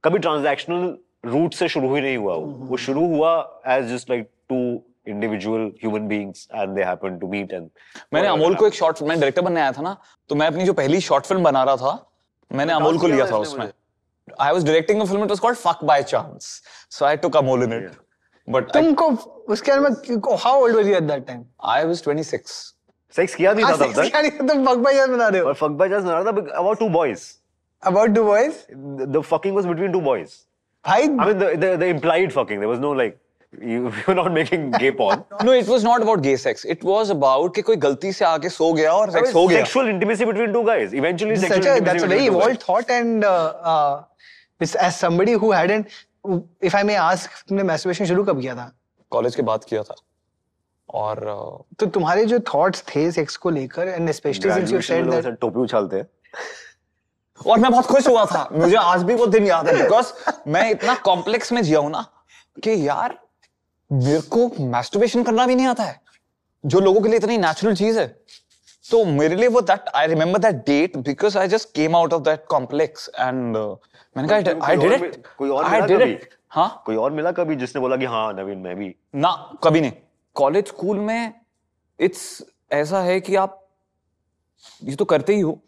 कभी ट्रांजैक्शनल रूट से शुरू ही नहीं हुआ वो। वो शुरू हुआ as just like two individual human beings and they happen to meet and मैंने अमोल को एक शॉर्ट मैं डायरेक्टर बनने आया था ना तो मैं अपनी जो पहली शॉर्ट फ़िल्म बना रहा था मैंने अमोल को लिया था था उसमें। I was directing a film it was called fuck by chance so I took Amol in it but तुमको उसके बारे में how old were you at that time I was 26 sex किया नहीं था हाँ तब तक क्या नहीं तुम फक बाय जस्ट बना रहे हो और fuck by just another about two boys. About two boys The, the fucking was between two boys. भाई I mean, the, the, the implied fucking. There was no like, you, you were not making gay porn. No it was not about gay sex it was about कि कोई गलती से आके सो गया और सेक्स हो गया Sexual intimacy between two guys. Eventually, sexual such a, intimacy that's a very evolved thought and uh, uh, as somebody who hadn't if I may ask तुमने masturbation शुरू कब किया था? कॉलेज के बाद किया था। और uh, तो तुम्हारे जो थॉट्स थे सेक्स को लेकर and specially since you said that टोपी उछालते हैं. और मैं बहुत खुश हुआ था। मुझे आज भी वो दिन याद है बिकॉज़ मैं इतना कॉम्प्लेक्स में जिया हूँ ना कि यार मेरे को मैस्टरबेशन करना भी नहीं आता है। जो लोगों के लिए इतनी नेचुरल चीज़ है। तो मेरे लिए वो that I remember that date because I just came out of that complex and मैंने कहा आई डिड इट कोई और आई डिड इट हाँ? कोई और मिला कभी जिसने बोला कि हाँ नवीन मैं भी? ना कभी नहीं। कॉलेज स्कूल में इट्स ऐसा है कि आप ये तो करते ही हो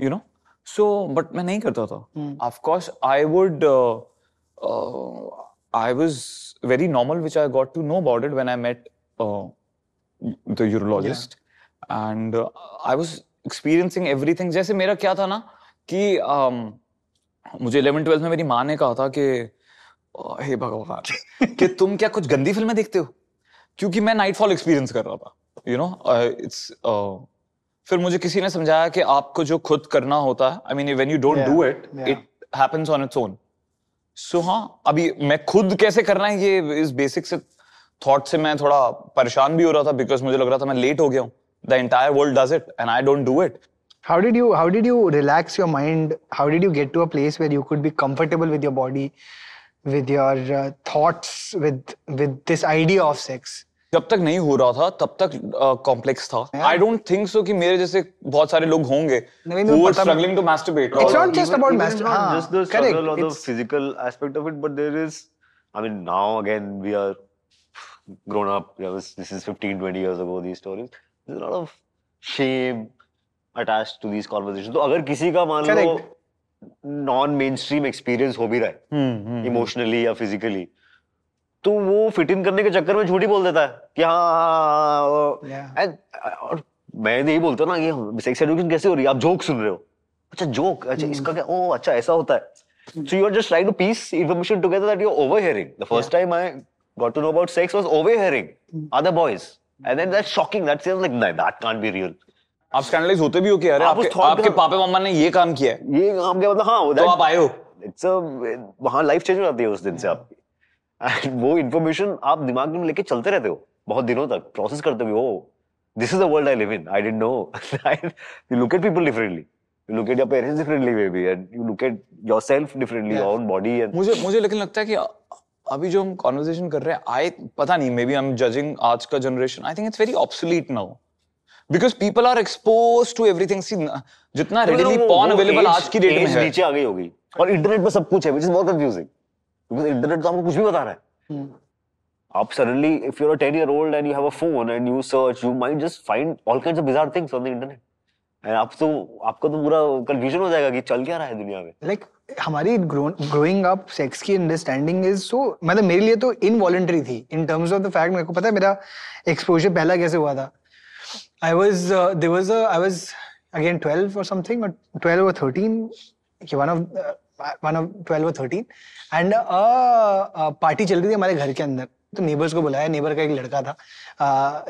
यू नो सो बट मैं नहीं करता था। Of course I would I was very normal which I got to know about it when I met the urologist and I was experiencing everything जैसे मेरा क्या था ना कि um, मुझे 11 12 में मेरी माँ ने कहा था कि हे भगवान कि तुम क्या कुछ गंदी फ़िल्में देखते हो? क्योंकि मैं नाइटफॉल एक्सपीरियंस कर रहा था यू नो इट्स फिर मुझे किसी ने समझाया कि आपको जो खुद करना होता है I mean when you don't do it it happens on its own so हाँ अभी मैं खुद कैसे करना है ये इस बेसिक से थॉट से मैं थोड़ा परेशान भी हो रहा था बिकॉज़ मुझे लग रहा था मैं लेट हो गया हूँ. The entire world does it and I don't do it how did you how did you relax your mind how did you get to a place where you could be comfortable with your body with your uh, thoughts with with this idea of sex जब तक नहीं हो रहा था तब तक कॉम्प्लेक्स था Yeah. I don't think so कि मेरे जैसे बहुत सारे लोग होंगे नहीं, who नहीं, were पता- struggling to masturbate It's or- not just about even master- not हाँ, just the correct. struggle or the It's- physical aspect of it, but there is, I mean, now again we are grown up. You know, this, this is 15, 20 years ago. These stories. There's a lot of shame attached to these conversations. तो अगर किसी का मान लो नॉन मेन स्ट्रीम एक्सपीरियंस हो भी रहा है हम्म, हम्म, इमोशनली या फिजिकली तो वो फिट इन करने के चक्कर में झूठी बोल देता है कि हाँ, हाँ, हाँ, और मैं यही बोलता ना कि सेक्स एजुकेशन कैसे हो रही है आप जोक सुन रहे हो अच्छा जोक अच्छा इसका क्या ओ अच्छा ऐसा होता है so you are just trying to piece information together that you're overhearing the first time i got to know about sex was overhearing mm. other boys and then that's shocking that seems like nah, that can't be real आप स्कैंडलाइज होते भी हो कि अरे आप आपके आपके पापा मम्मा ने ये काम किया है। ये हम क्या मतलब हाँ तो आप आए हो। इट्स अ वहाँ लाइफ चेंज हो जाती है उस दिन से आपकी। एंड वो इन्फॉर्मेशन आप दिमाग में लेके चलते रहते हो बहुत दिनों तक प्रोसेस करते हो। This is the world I live in I didn't know you look at people differently you look at your parents differently maybe and you look at yourself differently your own body and मुझे मुझे लेकिन लगता है कि अभी जो हम कॉन्वर्सेशन कर रहे हैं आई पता नहीं maybe I am judging आज का generation I think it's very obsolete now because people are expose to everything see जितना रेडिली पॉन अवेलेबल आज की डेट में है। नीचे आ गई होगी। और इंटरनेट पे सब कुछ है which is more confusing because internet तो आपको कुछ भी बता रहा है। Hmm. आप suddenly if you're a 10 year old and you have a phone and you search you might just find all kinds of bizarre things on the internet and आप तो आपको तो पूरा कंफ्यूजन हो जाएगा कि चल क्या रहा है दुनिया में। लाइक हमारी ग्रोइंग अप सेक्स की अंडरस्टैंडिंग इज़ सो मतलब मेरे लिए तो इनवॉलेंटरी थी in terms of the fact मेरे को पता है मेरा एक्सपोजर पहला कैसे हुआ था? I there was was I was again 12 और समथिंग और 12 और 13 कि वन ऑफ़ वन ऑफ़ 12 और 13 एंड पार्टी चल रही थी हमारे घर के अंदर। तो नेबर्स को बुलाया। नेबर का एक लड़का था।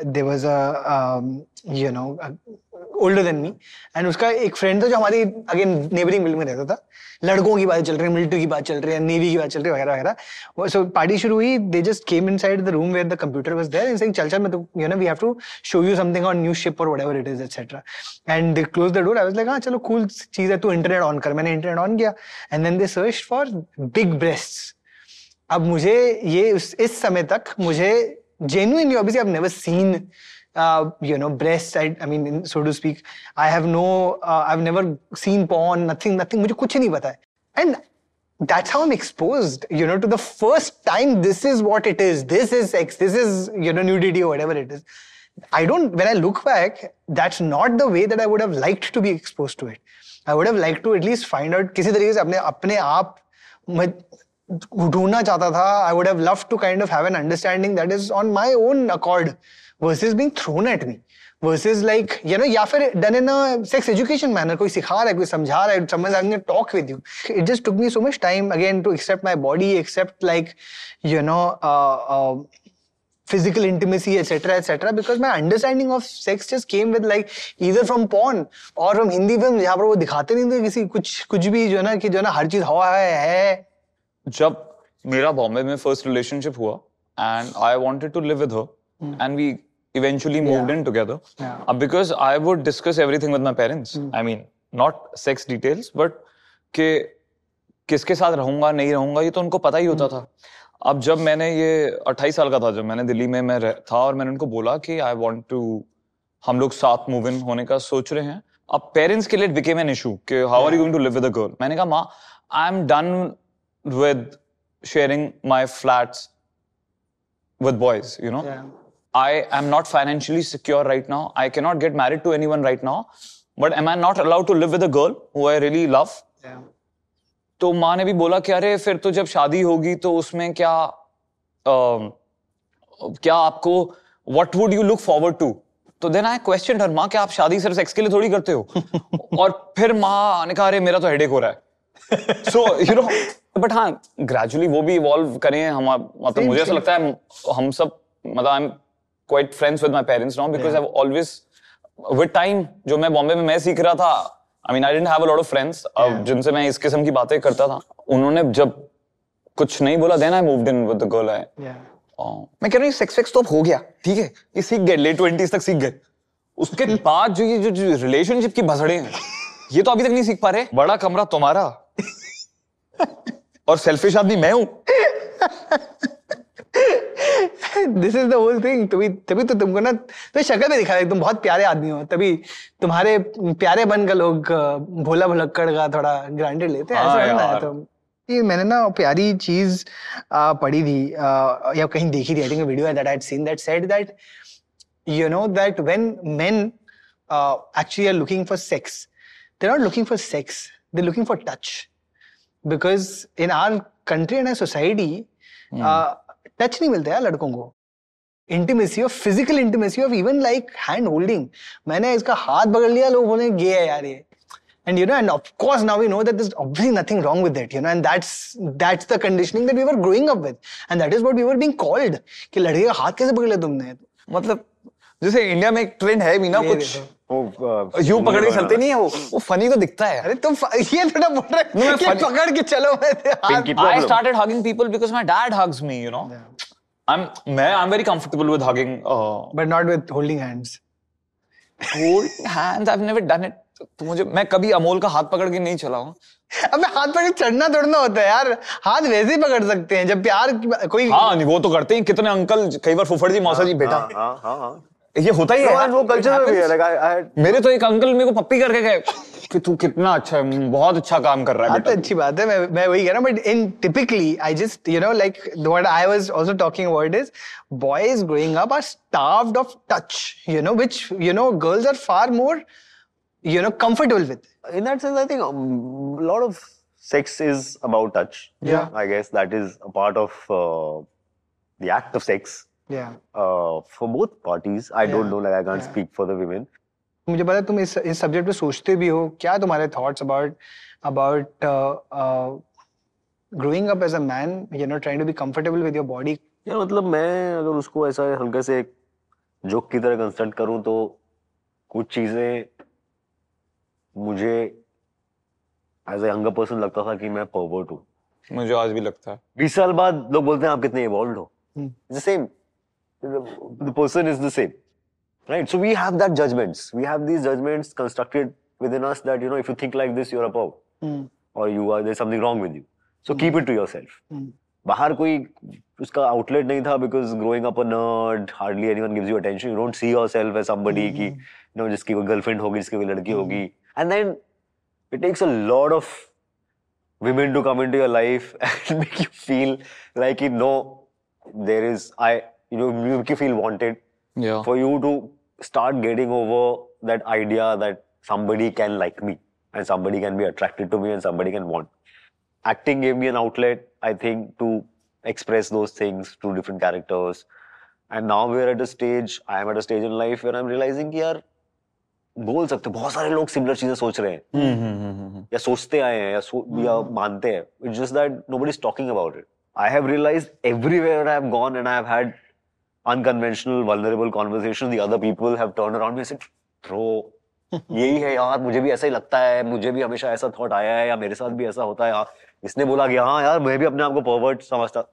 There was you know older than me and उसका एक फ्रेंड था जो हमारी अगेन नेबरिंग बिल्डिंग में रहता था। लड़कों की बात चल रही है मिलिट्री की बात चल रही है नेवी की बात चल रही है वगैरह। वगैरह सो पार्टी शुरू हुई। They just came inside the room where the computer was there and चल चल, मैं तो you know we have to show you something on new ship और whatever it is etcetera and they close the door I was like हाँ, चलो कूल चीज़ है, तू इंटरनेट ऑन कर। मैंने इंटरनेट ऑन किया। And then they search for big breasts अब मुझे ये उस, इस समय तक मुझे genuinely obviously I've never seen uh, you know breasts I, I mean so to speak I have no uh, I've never seen porn nothing nothing मुझे कुछ नहीं पता है and that's how I'm exposed you know to the first time this is what it is this is sex this is you know nudity or whatever it is I don't when I look back that's not the way that I would have liked to be exposed to it I would have liked to at least find out किसी तरीके से अपने अपने आप ढूंढना चाहता था I would have love to kind of have an understanding that is on my own accord versus being thrown at me versus like you know या फिर done in a sex education manner कोई सिखा रहा है कोई समझा रहा है समझ a talk with you it just took me so much time again to accept my body accept like you know physical intimacy etc etc because my understanding of sex just came with like either from porn or from hindi film जहाँ पर वो दिखाते नहीं थे किसी कुछ कुछ भी जो है ना कि जो है ना हर चीज़ हवा है, है जब मेरा बॉम्बे में फ़र्स्ट रिलेशनशिप हुआ and I wanted to live with her and we eventually moved in together. Yeah. uh, because I would discuss everything with my parents. I mean, not sex details, but कि किसके साथ रहूँगा नहीं रहूँगा ये तो उनको पता ही होता था। अब जब मैंने ये 28 साल का था जब मैंने दिल्ली में मैं था और मैंने उनको बोला कि आई वांट टू हम लोग साथ मूव इन होने का सोच रहे हैं। अब पेरेंट्स के लिए बिकेम एन इशू कि how are you going to live with a girl मैंने कहा माँ I am done with sharing my flats with boys you know Yeah. i am not financially secure right now i cannot get married to anyone right now but am i not allowed to live with a girl who i really love Yeah. तो माँ ने भी बोला कि अरे फिर तो जब शादी होगी तो उसमें क्या अम, क्या आपको what would you look forward to तो देन आई क्वेश्चन हर माँ क्या आप शादी सिर्फ़ सेक्स के लिए थोड़ी करते हो और फिर माँ ने कहा अरे मेरा तो हेडेक हो रहा है सो यू नो बट हाँ ग्रेजुअली वो भी इवॉल्व करें हम मतलब मुझे ऐसा लगता है हम सब मतलब I am quite friends with my parents now because I always with time जो मैं बॉम्बे में मैं सीख रहा था I mean I didn't have a lot of friends जिनसे मैं इस किस्म की बातें करता था उन्होंने जब कुछ नहीं बोला then I moved in with the girl I मैं कह रहा हूँ सेक्स वेक्स तो अब हो गया ठीक है? ये सीख गए लेट ट्वेंटीज तक सीख गए। उसके बाद जो ये जो, जो रिलेशनशिप की भसड़े हैं ये तो अभी तक नहीं सीख पा रहे। बड़ा कमरा तुम्हारा। और सेल्फिश आदमी मैं हूँ। This is the whole thing तभी तभी तो तुमको ना तो शक्ल में दिखा रहे तुम बहुत प्यारे आदमी हो। तभी तुम्हारे प्यारे बन का लोग भोला भुलक्कड़ का थोड़ा ग्रांटेड लेते हैं। हाँ ऐसा है ना यार। तो। ये मैंने ना प्यारी चीज़ पढ़ी थी आ, या कहीं देखी थी। I think video that I had seen that said that you know that when men uh, actually are looking for sex they're not looking for sex they're looking for touch. Because in our country and our society uh, नहीं मिलता है लड़कों को intimacy of physical intimacy of even like hand holding मैंने इसका हाथ पकड़ लिया लोग बोले गे है यार ये and you know and of course now we know that there's obviously nothing wrong with it you know and that's that's the conditioning that we were growing up with and that is what we were being called कि लड़के का हाथ कैसे पकड़ लिया तुमने मतलब जैसे इंडिया में एक ट्रेंड है भी ना कुछ। यू पकड़ के चलते नहीं है वो वो फनी तो दिखता है अरे तुम ये थोड़ा बोल रहे हो कि पकड़ के चलो मैं I started hugging people because my dad hugs me you know I am मैं I am very comfortable with hugging but not with holding hands hold hands I have never done it तो मुझे मैं कभी अमोल का हाथ पकड़ के नहीं चला हूँ। अबे हाथ पकड़ चढ़ना तोड़ना होता है यार। हाथ वैसे ही पकड़ सकते हैं जब प्यार कोई हाँ वो तो करते हैं कितने अंकल कई बार फुफड़ जी मौसा जी बेटा। हाँ, हाँ, हाँ, ये होता ही है वो कल्चर में भी है मेरे तो एक अंकल मेरे को पप्पी करके गए कि तू कितना अच्छा है बहुत अच्छा काम कर रहा है हाँ तो बेटा अच्छी बात है मैं मैं वही कह रहा हूँ but in typically I just you know like what I was also talking about is boys growing up are starved of touch you know which you know girls are far more you know comfortable with in that sense, I think um, a lot of sex is about touch. Yeah. I guess that is a part of uh, yeah uh, for both parties. I Yeah. don't know, like I can't Yeah. speak for the women. मुझे पता है तुम इस इस सब्जेक्ट पे सोचते भी हो क्या तुम्हारे thoughts about about uh, growing up as a man you know trying to be comfortable with your body यार मतलब मैं अगर उसको ऐसा हल्के से एक जोक की तरह कंस्ट्रक्ट करूँ तो कुछ चीज़ें मुझे एज ए यंगर पर्सन लगता था कि मैं परवर्ट हूँ मुझे आज भी लगता है बीस साल बाद लोग बोलते हैं आप कितने इवॉल्व हो Hmm. the same the, the person is the same right so we have that judgments we have these judgments constructed within us that you know if you think like this you're a perv Hmm. or you are there's something wrong with you so keep it to yourself Hmm. बाहर कोई उसका आउटलेट नहीं था because growing up a nerd hardly anyone gives you attention you don't see yourself as somebody की यू नो जिसकी कोई गर्लफ्रेंड होगी जिसकी कोई लड़की होगी and then it takes a lot of women to come into your life and make you feel like you know there is I you know you make you feel wanted Yeah. for you to start getting over that idea that somebody can like me and somebody can be attracted to me and somebody can want. Acting gave me an outlet, I think, to express those things to different characters. And now we're at a stage, I am at a stage in life where I'm realizing कि यार बोल सकते बहुत सारे लोग सिमिलर चीजें सोच रहे हैं हम्म, हम्म, हम्म, हम्म, या सोचते आए हैं या सो, या मानते हैं it's just that nobody is talking about it I have realised everywhere I have gone and I have had unconventional vulnerable conversations, the other people have turned around me and said bro यही है यार मुझे भी ऐसा ही लगता है मुझे भी हमेशा ऐसा थॉट आया है या मेरे साथ भी ऐसा होता है यार. इसने बोला कि हाँ यार मैं भी अपने आप को परवर्ट समझता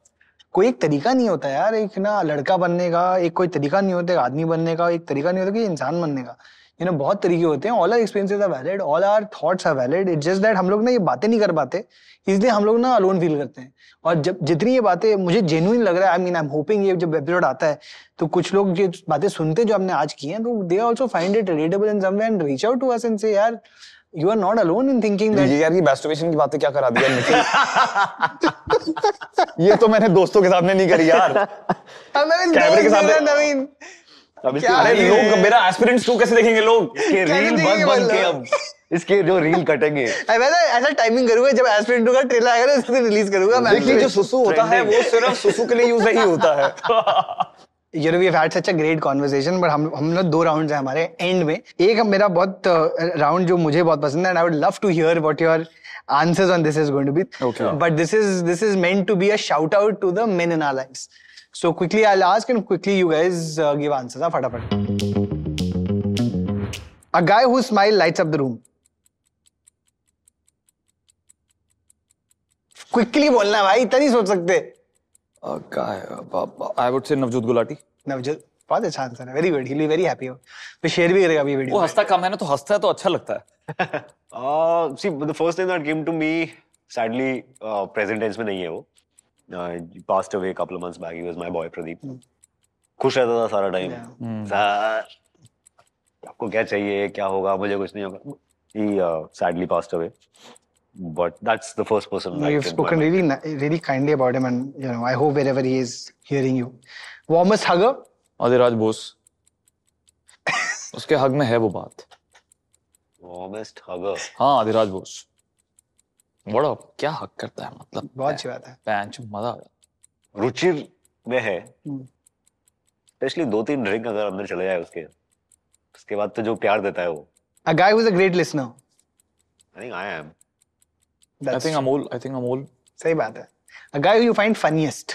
कोई एक तरीका नहीं होता यार एक ना लड़का बनने का एक कोई तरीका नहीं होता आदमी बनने का एक तरीका नहीं होता कि इंसान बनने का। यू नो बहुत तरीके होते हैं। All are experiences are valid all are thoughts are valid it's just that हम लोग ना ये बातें नहीं कर पाते। इसलिए हम लोग ना अलोन फील करते हैं। और जब जितनी ये बातें मुझे जेन्युइन लग रहा है I mean I am hoping ये जब एपिसोड आता है तो कुछ लोग ये बातें सुनते जो हमने आज की हैं तो they also find it relatable in some way and reach out to us and say यार you are not alone in thinking that ये यार ये masturbation की बातें क्या करा दिया निखिल? ये तो मैंने दोस्तों के सामने नहीं करी यार। कैमरे के सामने- नवीन। अब इसके लोग मेरा एस्पिरेंट्स टू कैसे देखेंगे लोग? इसके रील बन बन के अब। इसके जो रील कटेंगे। ऐसा टाइमिंग करूँगा जब एस्पिरेंट का ट्रेलर आएगा ना उस दिन रिलीज़ करूँगा मैं। देखिए जो सुसु होता है वो सिर्फ़ सुसु के लिए यूज़ नहीं होता है। You know we've had such a great conversation but हम हम लोग दो राउंड्स हैं हमारे एंड में। एक मेरा बहुत राउंड जो मुझे बहुत पसंद है and I would love to hear what your answers on this is going to be but this is this is meant to be a shout out to the men in our lives so quickly I last and quickly you guys give answer फटाफट। A guy who smile lights up the room quickly बोलना है भाई इतना नहीं सोच सकते। नवजोत गुलाटी नवजोत बहुत अच्छा आंसर है very good he very happy हो। मैं शेयर भी करेगा अभी वीडियो वो हंसता कम है ना तो हंसता है तो अच्छा लगता है। See the first thing that came to me sadly present tense में नहीं है वो। Passed away a couple of months back he was my boy Pradeep खुश रहता था सारा टाइम सर आपको क्या चाहिए क्या होगा मुझे कुछ नहीं होगा he uh, sadly passed away but that's the first person. No, you've spoken really, really kindly about him, and you know, I hope wherever he is hearing you. Warmest hugger? Adiraj Bose उसके हक में है वो बात Warmest hugger. हाँ आदिराज बोस बड़ा क्या हक करता है मतलब बहुत अच्छी बात है. पैंच मज़ा आ गया रुचिर में है हम्म. स्पेशली दो तीन ड्रिंक अगर अंदर चले जाए उसके उसके बाद तो जो प्यार देता है वो A guy who's a great listener. I think I am I think Amol I think Amol सही बात है. A guy who you find funniest.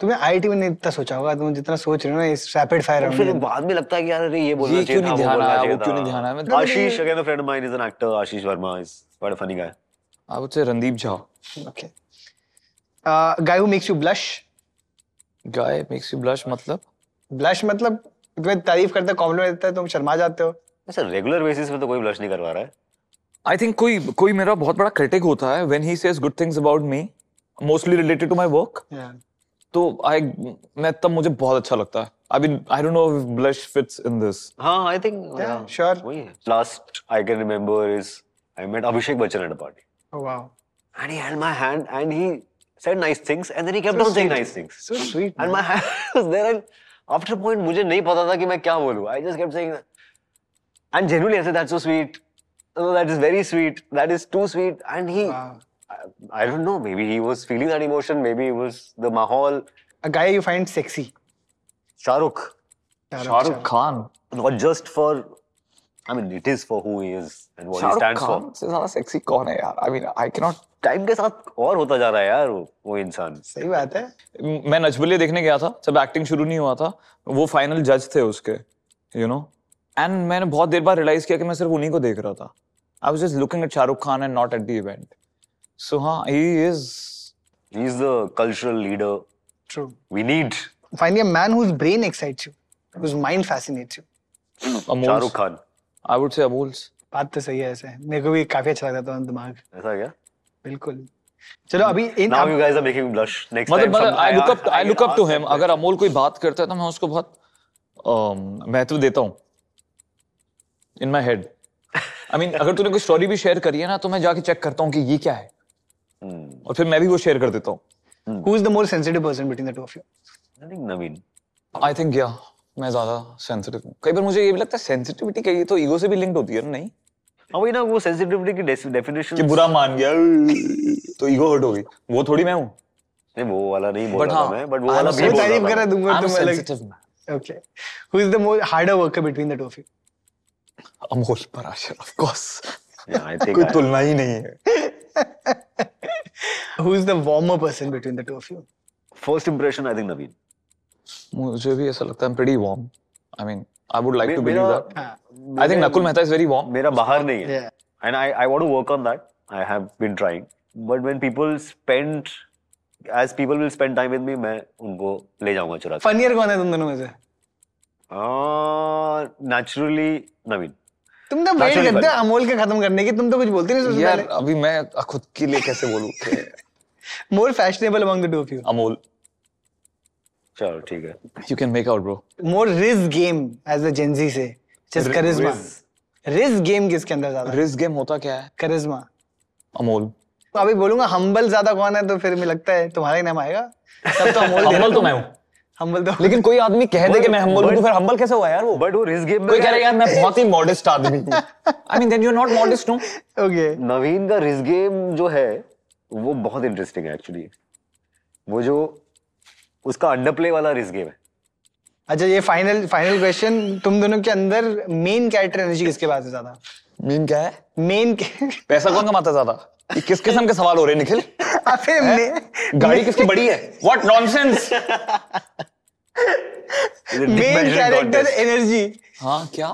तुमने आईआईटी में नहीं इतना सोचा होगा तुम जितना सोच रहे हो ना इस रैपिड फायर फिर बाद में लगता है कि यार अरे ये बोलना चाहिए था वो ध्यान बोलना आया, चाहिए वो क्यों नहीं ध्यान आया? Ashish again a friend of mine is an actor Ashish Verma is quite a funny guy I would say Randeep Jha Okay. Uh, guy who makes you blush. Guy makes you blush मतलब Blush मतलब तुम्हें तारीफ़ करता है कॉम्प्लीमेंट देता है तुम शर्मा जाते हो. ऐसा रेगुलर बेसिस पे तो कोई ब्लश नहीं करवा रहा है आई थिंक कोई कोई मेरा बहुत बड़ा क्रिटिक होता है when he says good things about me mostly related to my work Yeah. तो आई मैं तब मुझे बहुत अच्छा लगता है I mean I don't know if blush fits in this हाँ I think Yeah, yeah sure. वही है last I can remember is I met Abhishek Bachchan at a party Oh wow. and he held my hand and he said nice things and then he kept So on sweet. saying nice things So sweet. and man. my hand was there and after a point मुझे नहीं पता था कि मैं क्या बोलूँ I just kept saying that and genuinely I said that's so sweet oh, that is very sweet that is too sweet and he Wow. I, I don't know. Maybe he was feeling that emotion. Maybe it was the mahal. A guy you find sexy. Shahrukh Shahrukh Khan not just for I mean it is for who he is and what he stands Khan for. से ज़्यादा सेक्सी कौन है यार? Mean I can not time के साथ और होता जा रहा है यार वो, वो इंसान। सही बात है. मैं नचबलिए देखने गया था जब एक्टिंग शुरू नहीं हुआ था वो फाइनल जज थे उसके यू नो एंड मैंने बहुत देर बाद रियलाइज़ किया कि मैं सिर्फ़ उन्हीं को देख रहा था। I was just looking at Shahrukh Khan and not at the event so हाँ he is he is the cultural leader. True. we need Finding a man whose brain excites you, whose mind fascinates you. Amol Shahrukh Khan I would say Amol's बात तो सही है ऐसे। मेरे को भी काफ़ी अच्छा लगता था दिमाग। ऐसा क्या? बिल्कुल। चलो अभी इन now अब- you guys are making me blush. Next मतलब I look up I- I look up to him अगर अमोल कोई बात करता है तो मैं उसको बहुत um, महत्व देता हूँ। इन माई हेड आई मीन अगर तूने कोई स्टोरी भी शेयर करी है ना तो मैं जाके चेक करता हूँ कि ये क्या है. और फिर मैं भी वो शेयर कर देता हूँ. Who's the more sensitive person between the two of you? I think Naveen. I think या मैं ज़्यादा सेंसिटिव हूँ. कई बार मुझे ये भी लगता है सेंसिटिविटी कहीं तो ईगो से भी लिंक्ड होती है ना नहीं? हाँ वही ना वो sensitivity की डेफिनेशन कि बुरा मान गया तो ईगो हर्ट हो गई. वो थोड़ी मैं हूँ. नहीं वो वाला नहीं बोल रहा हाँ, मैं बट वो वाला भी बोल रहा करा दूँगा sensitive man. okay. Who is the more harder worker between the two Amol Parashar of course कोई तुलना ही नहीं है. who is the warmer person between the two of you first impression I think Naveen मुझे भी ऐसा लगता है pretty warm I mean I would like may- to believe मेरा that हाँ I think Nakul Mehta is very warm मेरा बाहर नहीं है yeah and I I want to work on that I have been trying but when people spend as people will spend time with me मैं उनको ले जाऊँगा चुरा funnier कौन है तुम दोनों में से नेचुरली नवीन तुम तो वेट करते हो अमोल के खत्म करने की तुम तो कुछ बोलते नहीं सबसे यार पहले। अभी मैं खुद के लिए कैसे बोलूँ? कि more fashionable among the two of you Amol. चलो ठीक है। Can make out bro more riz game as the Gen Z say just charisma Riz. riz किसके अंदर ज़्यादा? रिस्क गेम होता क्या है? charisma अमोल। तो अभी बोलूँगा हम्बल ज़्यादा कौन है तो फिर मुझे लगता है तुम्हारा ही नाम आएगा। सब तो अमोल दे हम्बल तो मैं हूँ। हम्बल तो लेकिन कोई आदमी कह दे कि मैं हम्बल हूँ तो फिर हम्बल कैसे हुआ यार वो? बट वो रिस्क गेम कोई कह रहा है यार मैं बहुत ही मॉडेस्ट आदमी हूँ। I mean then you are not modest no okay Naveen का रिस्क गेम जो है वो बहुत इंटरेस्टिंग है एक्चुअली वो जो उसका अंडरप्ले वाला रिस्क गेम है। अच्छा ये फाइनल फाइनल क्वेश्चन तुम दोनों के अंदर मेन कैरेक्टर एनर्जी किसके पास है ज़्यादा? मीन क्या है? मेन पैसा कौन कमाता ज़्यादा? ये किस किस्म के सवाल हो रहे निखिल? अबे मे गाड़ी किसकी बड़ी है? What nonsense main character energy हाँ क्या?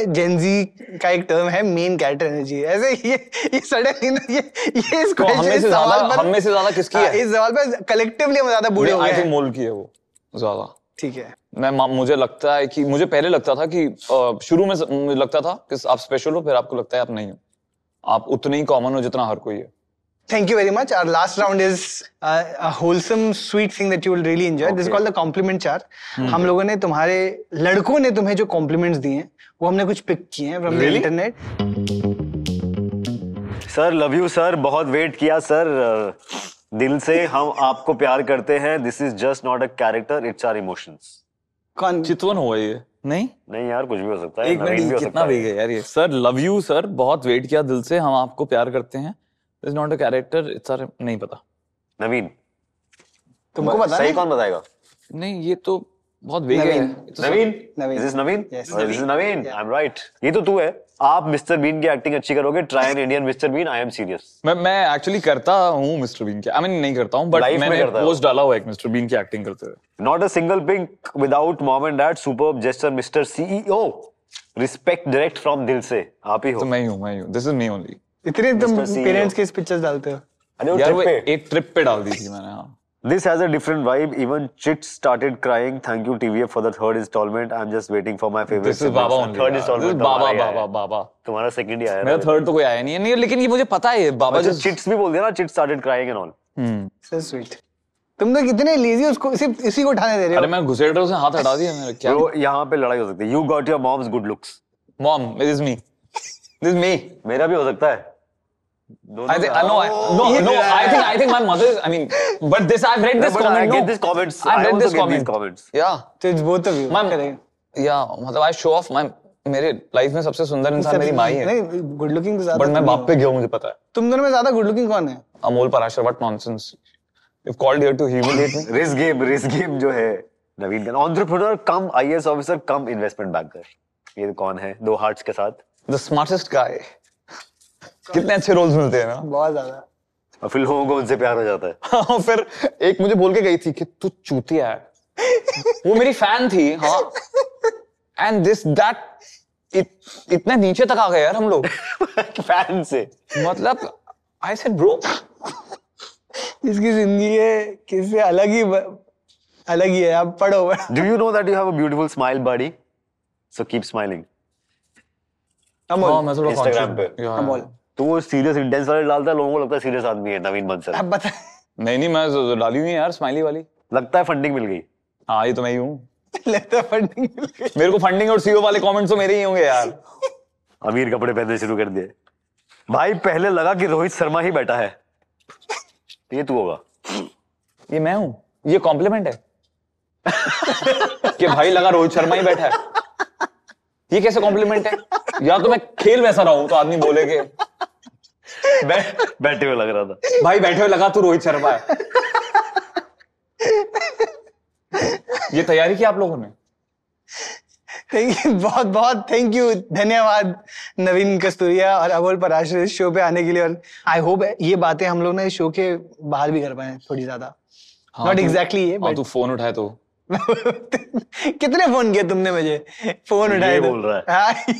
जेंजी का एक टर्म है मेन कैरेक्टर एनर्जी ऐसे ये ये सडनली ना ये ये इस तो हम में से ज़्यादा हम में से ज़्यादा किसकी हाँ, है? इस सवाल पर कलेक्टिवली हम ज़्यादा बूढ़े हो आई थिंक। मोल की है वो ज़्यादा। ठीक है। मैं मुझे लगता है कि मुझे पहले लगता था कि शुरू में लगता था कि आप स्पेशल हो फिर आपको लगता है आप नहीं हो। आप उतने ही कॉमन हो जितना हर कोई है। Thank you very much our last round is wholesome sweet thing that you will really enjoy this call the compliment चार हम लोगों ने तुम्हारे लड़कों ने तुम्हें जो कॉम्प्लीमेंट्स दिए हैं वो हमने कुछ पिक किए हैं from the internet sir love you sir बहुत वेट किया सर uh, दिल से हम आपको प्यार करते हैं। This is just not a character it's our emotions कौन? चितवन हुआ ये। नहीं? नहीं यार कुछ भी हो सकता है एक नवीन भी मिनट हो कितना भी है। यार ये? सर लव यू सर बहुत वेट किया दिल से। हम आपको प्यार करते हैं। Is not a character it's our नहीं पता। नवीन तुमको पता सही कौन बताएगा? नहीं ये तो बहुत वेग है। नवीन। तो Naveen. This is Naveen? Yes. This is Naveen. I am right ये तो तू है। आप मिस्टर बीन की एक्टिंग अच्छी करोगे। Try an Indian mister Bean I am serious मैं मैं एक्चुअली करता हूँ मिस्टर बीन की आई मीन नहीं करता हूँ बट मैंने पोस्ट डाला हुआ है एक मिस्टर बीन की एक्टिंग करते हुए। Not a single pink without mom and dad superb jester mister CEO respect direct from दिल से। आप ही हो। तो मैं ही हूँ मैं ही हूँ। दिस इज़ मी ओनली इतने तुम पेरेंट्स के पिक्चर्स डालते हो। अरे वो यार वो पे। एक ट्रिप पे डाल दी थी मैंने हाँ। This has a different vibe. Even Chit started crying. Thank you TVF for the third installment. I'm just waiting for my favorite. This is Baba siblings. Only Third installment. तो ही आया बाबा है। बाबा तुम्हारा second ही आया मेरा है थर्ड तो कोई आया नहीं है नहीं लेकिन ये मुझे पता है बाबा अच्छा just चिट्स भी बोल दिया ना चिट started crying and all. Hmm so sweet तुम तो कितने लेजी उसको सिर्फ़ इसी को उठाने दे रहे हो अरे हो मैं घुसेड़ों से हाथ हटा दिया मेरा क्या Bro, यहाँ पे लड़ाई हो सकती है. You got your mom's good looks. Mom this is me this me मेरा भी हो सकता है. दोनों I think I know I, no no I think I think my mother is I mean but this I've read this I comment get no these comments. I've I read this comment these comments. yeah तो it's both of you ma'am या मतलब आई शो ऑफ़ मैं मेरे लाइफ में सबसे सुंदर इंसान मेरी माँ ही है नहीं गुड लुकिंग तो ज़्यादा बट मैं बाप पे गया हूँ मुझे पता है तुम दोनों में ज़्यादा गुड लुकिंग कौन है Amol Parashar what nonsense you've called here to humiliate me Risk game, risk game जो है नवीन का entrepreneur cum IAS officer cum investment banker ये कौन है दो हार्ट्स के साथ the smartest guy कितने अच्छे रोल्स मिलते हैं ना। बहुत ज़्यादा। और फिर लोगों को उनसे प्यार हो जाता है। हाँ फिर एक मुझे बोल के गई थी कि तू चूतिया है। वो मेरी फ़ैन थी हाँ। एंड दिस दैट इतने नीचे तक आ गए यार हम लोग। फ़ैन से। मतलब आई सेड ब्रो इसकी ज़िंदगी है किससे अलग ही अलग ही है आप पढ़ो। Do you know that you have a beautiful smile, buddy? So keep smiling. हाँ अमोल मैं थोड़ा Instagram पे। Yeah, अमोल तो वो सीरियस इंटेंस वाले डालता है लोगों को लगता है सीरियस आदमी है नवीन बंसल। आप बता। नहीं नहीं मैं डाली हुई है यार स्माइली वाली। लगता है फंडिंग मिल गई। हाँ ये तो मैं ही हूँ। लगता है फंडिंग मिल गई। मेरे को फंडिंग और सीओ वाले कमेंट्स तो मेरे ही होंगे यार। अमीर कपड़े पहनने शुरू कर दिए। भाई पहले लगा कि रोहित शर्मा ही बैठा है। ये तू होगा। ये मैं हूँ। ये कॉम्प्लीमेंट है। कि भाई लगा रोहित शर्मा ही बैठा है। ये कैसे कॉम्प्लीमेंट है? या तो मैं खेल वैसा रहा हूँ तो आदमी बोले कि बै, बैठे हुए लग रहा था। भाई बैठे हुए लगा तू रोहित शर्मा है। ये तैयारी की आप लोगों ने? थैंक यू बहुत बहुत थैंक यू धन्यवाद नवीन कस्तूरिया और अमोल पराशर इस शो पे आने के लिए। और आई होप ये बातें हम लोग ना इस शो के बाहर भी कर पाए थोड़ी ज़्यादा। हाँ, नॉट एग्जैक्टली ये हाँ तू फ़ोन उठाए तो। कितने फ़ोन किए तुमने मुझे? फ़ोन उठाए। बोल रहा है।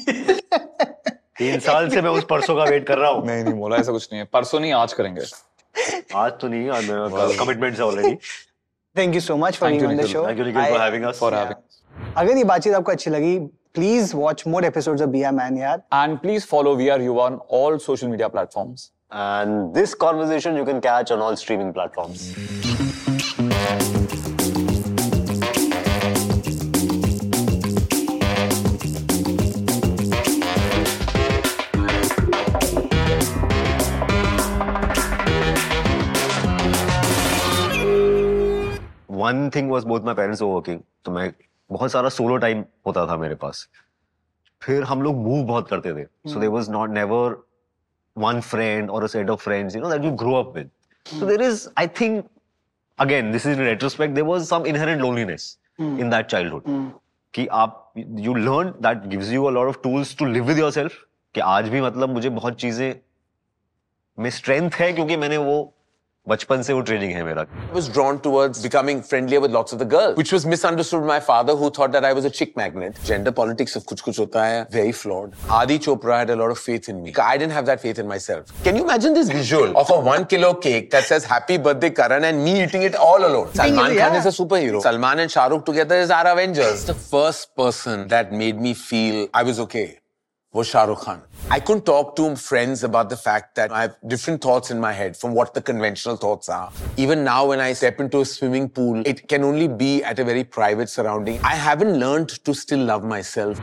तीन साल से मैं उस परसों का वेट कर रहा हूँ। नहीं नहीं बोला ऐसा कुछ नहीं है। परसों नहीं आज करेंगे। आज तो नहीं आज मेरा कमिटमेंट है already thank you so much for Thank being on the show thank you for having us for having अगर ये बातचीत आपको अच्छी लगी please watch more episodes of be a man यार। And please follow we are you on all social media platforms And this conversation you can catch on all streaming platforms. One thing was both my parents oh working तो मैं बहुत सारा सोलो टाइम होता था मेरे पास। फिर हम लोग मूव बहुत करते थे। So they was not never one friend और set of friends you know that you grow up with so there is I think again this is retrospect there was some inherent loneliness in that childhood कि आप you learn that gives you a of tools to live with your self कि आज भी मतलब मुझे बहुत चीज़ें में स्ट्रेंथ है, क्योंकि मैंने वो बचपन से वो ट्रेनिंग है मेरा was drawn towards becoming friendlier with lots of the girls, which was misunderstood by my father, who thought that I was a chick magnet. Gender politics of kuch kuch hota hai, very flawed. Adi Chopra had a lot of faith in me. I didn't have that faith in myself. Can you imagine this visual of a one kilo cake that says "Happy Birthday Karan" and me eating it all alone? Salman Khan yeah. is a superhero. Salman and Shah Rukh together is our Avengers. The first person that made me feel I was okay was Shah Rukh Khan. I couldn't talk to friends about the fact that I have different thoughts in my head from what the conventional thoughts are. Even now, when I step into a swimming pool, it can only be at a very private surrounding. I haven't learned to still love myself.